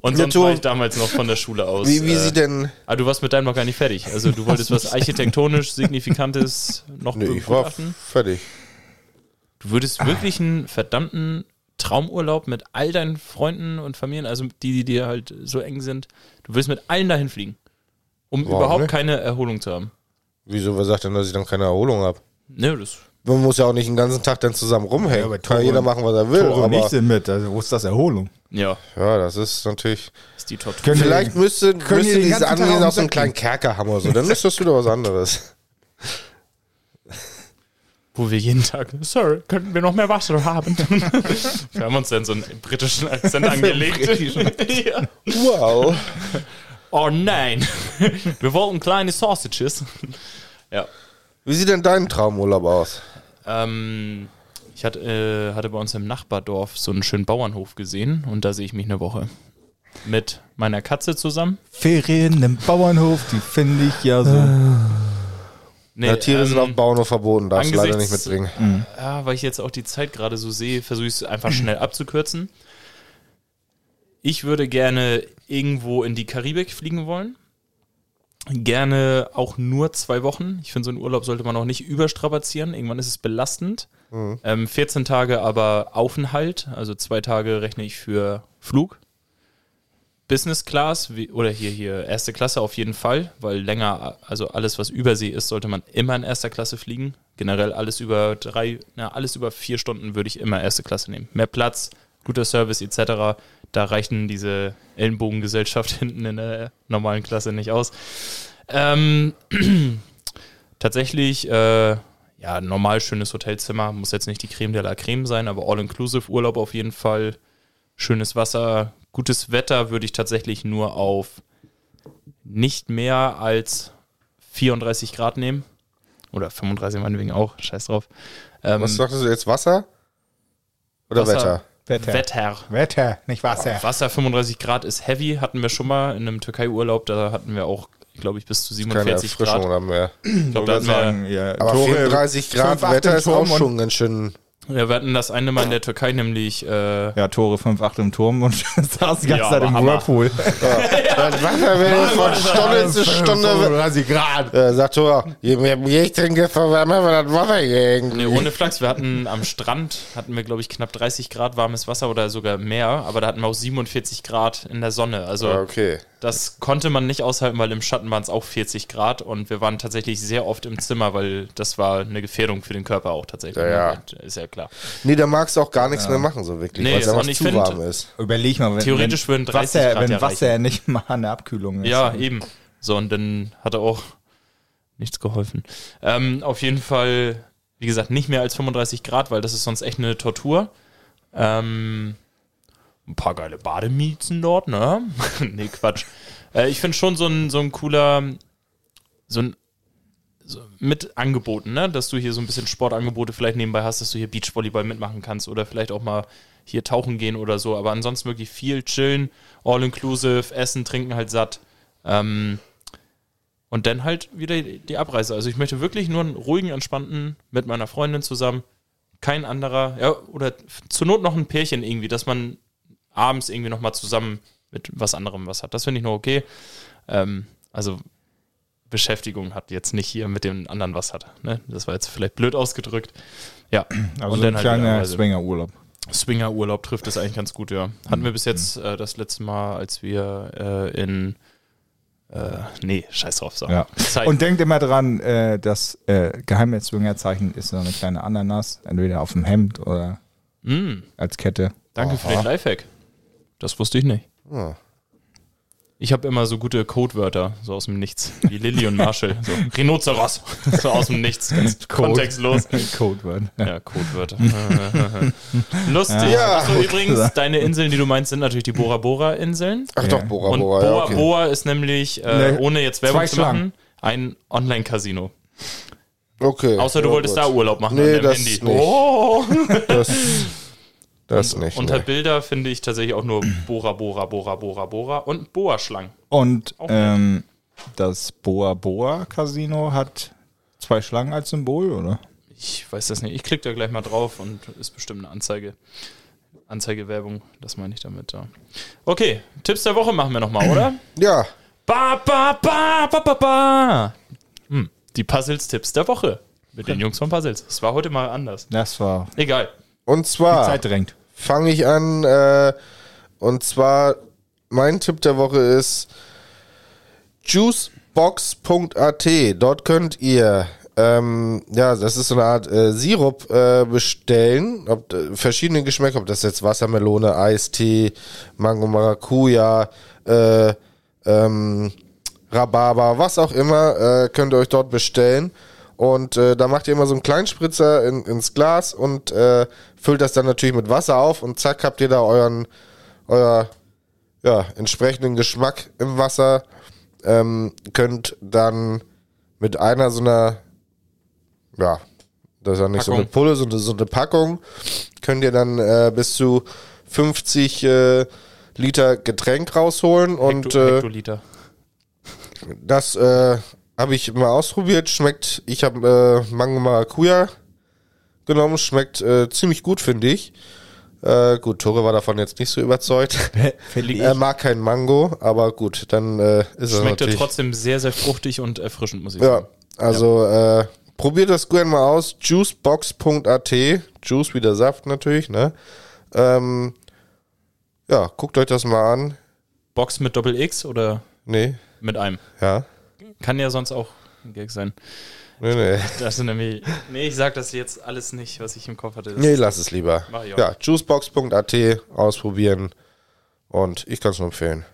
Und sonst war ich damals noch von der Schule aus. Wie, wie äh, sieht denn. Ah, du warst mit deinem noch gar nicht fertig. Also du wolltest was architektonisch Signifikantes noch Nee, ich war fertig. Du würdest wirklich einen verdammten Traumurlaub mit all deinen Freunden und Familien, also die, die dir halt so eng sind, du würdest mit allen dahin fliegen, um Warum überhaupt nicht? keine Erholung zu haben. Wieso, wer sagt denn, dass ich dann keine Erholung habe? Ne, das Man muss ja auch nicht den ganzen Tag dann zusammen rumhängen. Ja, aber Kann Tore- jeder machen, was er will. Tore und ich aber, sind mit. Also, wo ist das Erholung? ja, ja, das ist natürlich. ist die Tortur. Können Vielleicht müsste, können die müsste den diese Tag Anwesen auf auch so einen dem kleinen Kerker haben oder so. Dann ist das wieder was anderes. Wo wir jeden Tag, Sir, könnten wir noch mehr Wasser haben? wir haben uns dann so einen britischen Akzent angelegt. ja. Wow. Oh nein, wir wollten kleine Sausages. ja. Wie sieht denn dein Traumurlaub aus? Ähm, ich hatte, äh, hatte bei uns im Nachbardorf so einen schönen Bauernhof gesehen und da sehe ich mich eine Woche. Mit meiner Katze zusammen. Ferien im Bauernhof, die finde ich ja so. Nee, ja, Tiere sind ähm, auf Bauernhof verboten, darfst du leider nicht mitbringen. Ja, weil ich jetzt auch die Zeit gerade so sehe, versuche ich es einfach schnell abzukürzen. Ich würde gerne irgendwo in die Karibik fliegen wollen. Gerne auch nur zwei Wochen. Ich finde, so einen Urlaub sollte man auch nicht überstrapazieren. Irgendwann ist es belastend. Ähm, 14 Tage aber Aufenthalt, also zwei Tage rechne ich für Flug. Business Class wie, oder hier, hier erste Klasse auf jeden Fall, weil länger, also alles, was Übersee ist, sollte man immer in erster Klasse fliegen. Generell alles über drei, na, alles über vier Stunden würde ich immer erste Klasse nehmen. Mehr Platz, guter Service etc. Da reichen diese Ellenbogengesellschaft hinten in der normalen Klasse nicht aus. Ähm, tatsächlich, äh, ja, normal schönes Hotelzimmer, muss jetzt nicht die Creme de la Creme sein, aber All-Inclusive Urlaub auf jeden Fall. Schönes Wasser, gutes Wetter würde ich tatsächlich nur auf nicht mehr als 34 Grad nehmen. Oder 35 meinetwegen auch, scheiß drauf. Ähm, Was sagtest du jetzt? Wasser? Oder Wasser. Wetter? Wetter. Wetter. Wetter, nicht Wasser. Wasser 35 Grad ist heavy, hatten wir schon mal in einem Türkei-Urlaub, da hatten wir auch, glaube ich, bis zu Keine 47 Erfrischung Grad. oder mehr. Ich glaube, da hatten wir, ja, Aber Tore, 34 Grad Wetter ist auch schon ganz schön. Ja, wir hatten das eine Mal in der Türkei, nämlich äh, Ja, Tore 5-8 im Turm und saß die ganze Ja, Zeit im Hammer. Whirlpool. Das Wasser wird von Stunde zu Stunde. 35 Grad. Äh, sagt Tor, je mehr Bier ich trinke, desto wärmer wird das Wasser hier irgendwie. Nee, ohne Flachs. Wir hatten am Strand, hatten wir, glaube ich, knapp 30 Grad warmes Wasser oder sogar mehr, aber da hatten wir auch 47 Grad in der Sonne. Also Ah, okay. Das konnte man nicht aushalten, weil im Schatten waren es auch 40 Grad und wir waren tatsächlich sehr oft im Zimmer, weil das war eine Gefährdung für den Körper auch tatsächlich. Ja, ne? Ist ja klar. Nee, da magst du auch gar nichts mehr machen, so wirklich, Nee, weil es einfach zu find- warm ist. Überleg mal, wenn, Theoretisch wenn würden 30 Wasser, Grad wenn ja Wasser nicht mal eine Abkühlung ist. Ja, eben. So, und dann hat er auch nichts geholfen. Ähm, auf jeden Fall, wie gesagt, nicht mehr als 35 Grad, weil das ist sonst echt eine Tortur. Ähm, ein paar geile Bademiezen dort, ne? nee, Quatsch. Äh, ich finde schon so ein, so ein cooler, so ein so mit Angeboten, ne? Dass du hier so ein bisschen Sportangebote vielleicht nebenbei hast, dass du hier Beachvolleyball mitmachen kannst oder vielleicht auch mal hier tauchen gehen oder so. Aber ansonsten wirklich viel chillen, all inclusive, essen, trinken halt satt. Ähm, und dann halt wieder die Abreise. Also ich möchte wirklich nur einen ruhigen, entspannten mit meiner Freundin zusammen kein anderer, ja, oder zur Not noch ein Pärchen irgendwie, dass man abends irgendwie nochmal zusammen mit was anderem was hat. Das finde ich noch okay. Ähm, also Beschäftigung hat jetzt nicht hier mit dem anderen was hat. Ne? Das war jetzt vielleicht blöd ausgedrückt. Ja, Also Und so ein dann halt kleiner idealerweise. Swingerurlaub. Swinger-Urlaub trifft es eigentlich ganz gut, ja. Hatten wir bis jetzt äh, das letzte Mal, als wir äh, in äh, nee, scheiß drauf, so. Ja. Und denkt immer dran, äh, das äh, geheime Swingerzeichen ist so eine kleine Ananas, entweder auf dem Hemd oder Mm, als Kette. danke für den Lifehack. Das wusste ich nicht. Ja. Ich habe immer so gute Codewörter, so aus dem Nichts, wie Lilly und Marshall. So Rhinoceros, so aus dem Nichts, ganz kontextlos. Codewort. Ja, Codewörter. Lustig. Ja. Achso, übrigens, deine Inseln, die du meinst, sind natürlich die Bora Bora Inseln. Ach Ja. doch, Bora Und Bora. Boa ja, okay. Boa ist nämlich, äh, Nee, ohne jetzt Werbung zu machen, ein Online-Casino. okay. Außer du ja, wolltest gut. da Urlaub machen Nee, an deinem das Handy. nicht. Oh. Das, das nicht. Unter nee. Bilder finde ich tatsächlich auch nur Bora Bora Bora Bora Bora und Boa-Schlangen. Und ähm, das Boa Boa Casino hat zwei Schlangen als Symbol, oder? Ich weiß das nicht. Ich klicke da gleich mal drauf und ist bestimmt eine Anzeige. Anzeigewerbung, das meine ich damit. Ja. Okay, Tipps der Woche machen wir nochmal, oder? Ja, Ba, ba, ba, ba, ba, ba. Hm, die Puzzles-Tipps der Woche. Mit den Jungs von Puzzles. Das war heute mal anders. Das war Egal. und zwar Zeit drängt. Fange ich an. Äh, und zwar, mein Tipp der Woche ist juicebox.at. Dort könnt ihr, ähm, ja, das ist so eine Art äh, Sirup äh, bestellen. Ob, äh, verschiedene Geschmäcker, ob das jetzt Wassermelone, Eistee, Mango Maracuja, äh, ähm, Rhabarber, was auch immer, äh, könnt ihr euch dort bestellen. Und äh, da macht ihr immer so einen kleinen Spritzer in, ins Glas und äh, füllt das dann natürlich mit Wasser auf und zack habt ihr da euren, euer ja, entsprechenden Geschmack im Wasser. Ähm, könnt dann mit einer so einer, ja, das ist ja nicht so eine Packung. Pulle, so eine, so eine Packung, könnt ihr dann äh, bis zu 50 äh, Liter Getränk rausholen und Hekto, äh, Hektoliter. das äh, habe ich mal ausprobiert. Schmeckt, ich habe äh, Mango Maracuja genommen. Schmeckt äh, ziemlich gut, finde ich. Äh, gut, Tore war davon jetzt nicht so überzeugt. Er mag kein Mango, aber gut, dann äh, ist er Schmeckte natürlich. trotzdem sehr, sehr fruchtig und erfrischend, muss ich Ja, sagen. also Äh, probiert das gerne mal aus. Juicebox.at. Juice wie der Saft natürlich, ne? Ähm, ja, guckt euch das mal an. Box mit Doppel X oder Nee, mit einem? ja. Kann ja sonst auch ein Gag sein. Nee, nee. Das nämlich. Nee, ich sag das jetzt alles nicht, was ich im Kopf hatte. Das Nee, lass es lieber. Ja, juicebox.at ausprobieren und ich kann es nur empfehlen.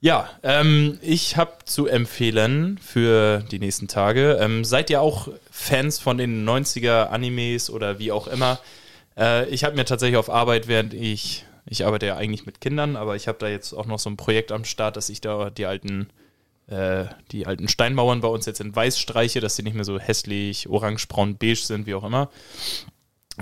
Ja, ähm, ich habe zu empfehlen für die nächsten Tage. Ähm, seid ihr auch Fans von den 90er Animes oder wie auch immer? Äh, ich habe mir tatsächlich auf Arbeit, während ich, ich arbeite ja eigentlich mit Kindern, aber ich habe da jetzt auch noch so ein Projekt am Start, dass ich da die alten, äh, die alten Steinmauern bei uns jetzt in weiß streiche, dass sie nicht mehr so hässlich, orange, braun, beige sind, wie auch immer.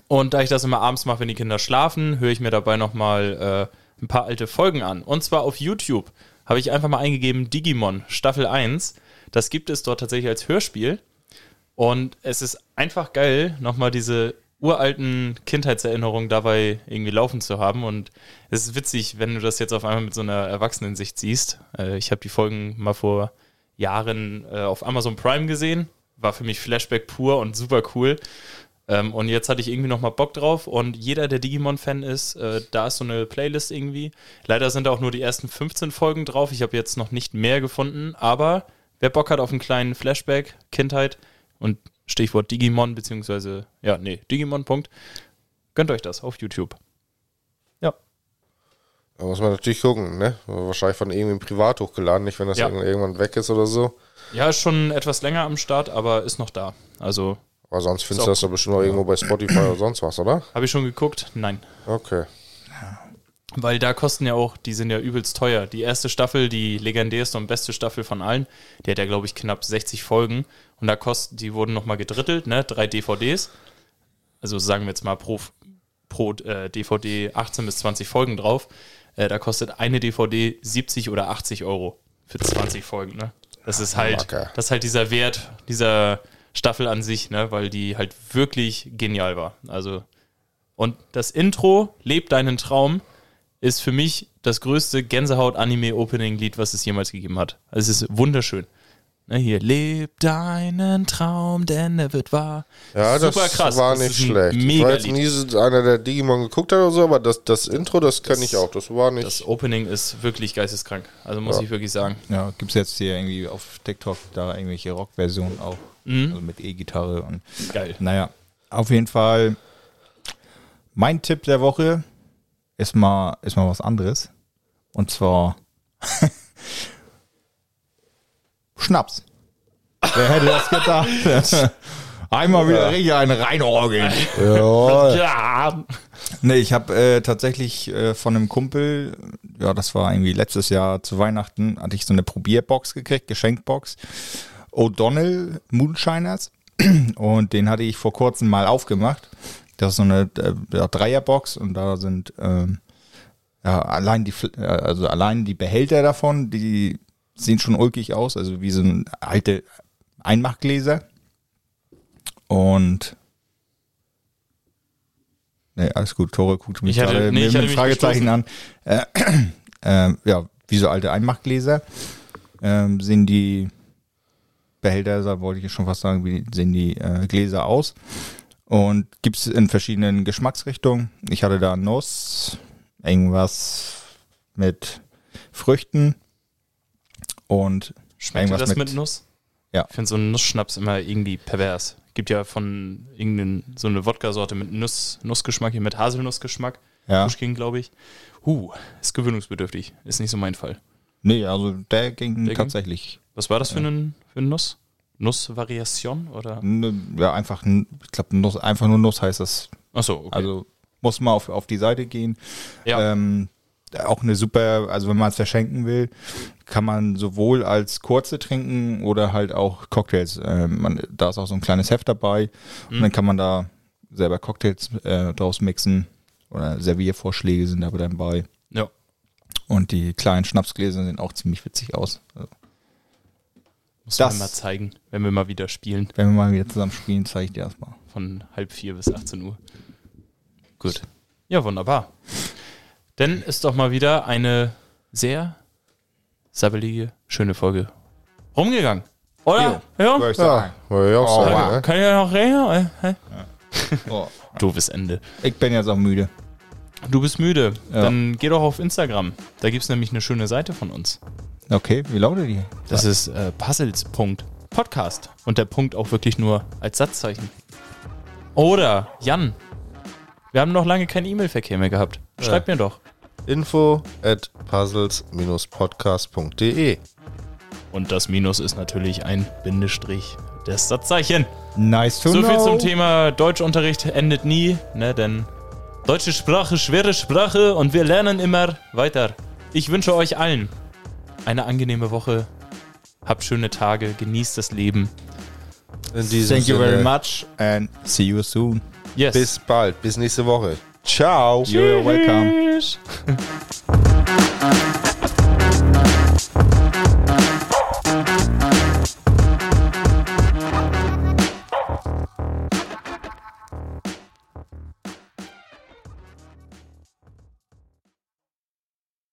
Und da ich das immer abends mache, wenn die Kinder schlafen, höre ich mir dabei nochmal äh, ein paar alte Folgen an. Und zwar auf YouTube habe ich einfach mal eingegeben Digimon Staffel 1. Das gibt es dort tatsächlich als Hörspiel. Und es ist einfach geil, nochmal diese uralten Kindheitserinnerungen dabei irgendwie laufen zu haben. Und es ist witzig, wenn du das jetzt auf einmal mit so einer Erwachsenensicht siehst. Äh, ich habe die Folgen mal vor Jahren äh, auf Amazon Prime gesehen. War für mich Flashback pur und super cool. Ähm, und jetzt hatte ich irgendwie nochmal Bock drauf und jeder, der Digimon-Fan ist, äh, da ist so eine Playlist irgendwie. Leider sind auch nur die ersten 15 Folgen drauf. Ich habe jetzt noch nicht mehr gefunden, aber wer Bock hat auf einen kleinen Flashback, Kindheit und Stichwort Digimon, beziehungsweise, ja, nee, Digimon, Punkt, gönnt euch das auf YouTube. Ja. Da muss man natürlich gucken, ne? Wahrscheinlich von irgendwie privat hochgeladen, nicht wenn das Ja. irgend- irgendwann weg ist oder so. Ja, ist schon etwas länger am Start, aber ist noch da. Also, Aber sonst findest auch du das doch bestimmt noch irgendwo bei Spotify oder sonst was, oder? habe ich schon geguckt? Nein. Okay. Weil da kosten ja auch, die sind ja übelst teuer. Die erste Staffel, die legendärste und beste Staffel von allen, die hat ja, glaube ich, knapp 60 Folgen. Und da kosten, die wurden nochmal gedrittelt, ne? Drei DVDs. Also sagen wir jetzt mal pro, pro äh, DVD 18 bis 20 Folgen drauf. Äh, da kostet eine DVD 70 oder 80 Euro für 20 Folgen, ne? Das ist halt, das ist halt dieser Wert, dieser Staffel an sich, ne, weil die halt wirklich genial war. Also, und das Intro, Leb deinen Traum, ist für mich das größte Gänsehaut-Anime-Opening-Lied, was es jemals gegeben hat. Also es ist wunderschön. Ne, hier, leb deinen Traum, denn er wird wahr. Ja, Super das krass. war Das nicht schlecht. Ich war jetzt nie so einer, der Digimon geguckt hat oder so, aber das, das Intro, das kenne ich auch. Das war nicht. Das Opening ist wirklich geisteskrank. Also muss Ja. ich wirklich sagen. Ja, gibt es jetzt hier irgendwie auf TikTok da irgendwelche Rock-Versionen auch. Also mit E-Gitarre und Geil. naja, auf jeden Fall. Mein Tipp der Woche ist mal, ist mal was anderes. Und zwar Schnaps. Wer hätte das gedacht? Einmal wieder richtig einen reinorgeln. ja, Ja. Nee, ich habe äh, tatsächlich äh, von einem Kumpel, ja, das war irgendwie letztes Jahr zu Weihnachten, hatte ich so eine Probierbox gekriegt, Geschenkbox. O'Donnell Moonshiners. Und den hatte ich vor kurzem mal aufgemacht. Das ist so eine äh, Dreierbox und da sind ähm, ja, allein die, äh, also allein die Behälter davon, die sehen schon ulkig aus, also wie so ein alte Einmachgläser. Und Nee, alles gut. Tore guckt mich hatte- gerade nee, mit, mich Fragezeichen an. Äh, äh, ja, wie so alte Einmachgläser ähm, sehen die Behälter, da wollte ich schon fast sagen, wie sehen die äh, Gläser aus. Und gibt es in verschiedenen Geschmacksrichtungen. Ich hatte da Nuss, irgendwas mit Früchten und Schmeckt irgendwas das mit, Nuss? Ja. Ich finde so einen Nussschnaps immer irgendwie pervers. Gibt ja von irgendeinen, so eine Wodka-Sorte mit Nuss, Nussgeschmack, hier mit Haselnussgeschmack. Ja. Pushkin, glaube ich. Huh, ist gewöhnungsbedürftig. Ist nicht so mein Fall. Nee, also der ging ging? tatsächlich. Was war das für, einen, für eine Nuss? Nussvariation oder? Ja, einfach, ich glaube, Nuss, einfach nur Nuss heißt das. Achso, okay. Also muss man auf, auf die Seite gehen. ja. Ähm, auch eine super, also wenn man es verschenken will, kann man sowohl als kurze trinken oder halt auch Cocktails. Ähm, man, da ist auch so ein kleines Heft dabei und dann kann man da selber Cocktails äh, draus mixen oder Serviervorschläge sind aber dabei. ja. Und die kleinen Schnapsgläser sehen auch ziemlich witzig aus. Also, Muss Das- man mal zeigen, wenn wir mal wieder spielen. wenn wir mal wieder zusammen spielen, zeige ich dir das mal. Von halb vier bis 18 Uhr. Gut. Ja, wunderbar. Denn ist doch mal wieder eine sehr sabbelige, schöne Folge rumgegangen. Oder? Ja. Würde ich ja, sagen. ich auch Oh, wow. ne? Kann ja noch reden? Äh, Oh, Doofes Ende. ich bin jetzt auch müde. Du bist müde. Ja. Dann geh doch auf Instagram. Da gibt es nämlich eine schöne Seite von uns. Okay, wie lautet die? Das ist äh, puzzles.podcast. Und der Punkt auch wirklich nur als Satzzeichen. Oder, Jan, wir haben noch lange keinen E-Mail-Verkehr mehr gehabt. Schreib mir doch. Info at puzzles-podcast.de. Und das Minus ist natürlich ein Bindestrich des Satzzeichen. Nice to So viel know. zum Thema Deutschunterricht endet nie, ne, denn deutsche Sprache, schwere Sprache und wir lernen immer weiter. Ich wünsche euch allen eine angenehme Woche. Habt schöne Tage, genießt das Leben. Thank you Sinne, very much and see you soon. Yes. Bis bald, bis nächste Woche. Ciao. You're welcome. Tschüss.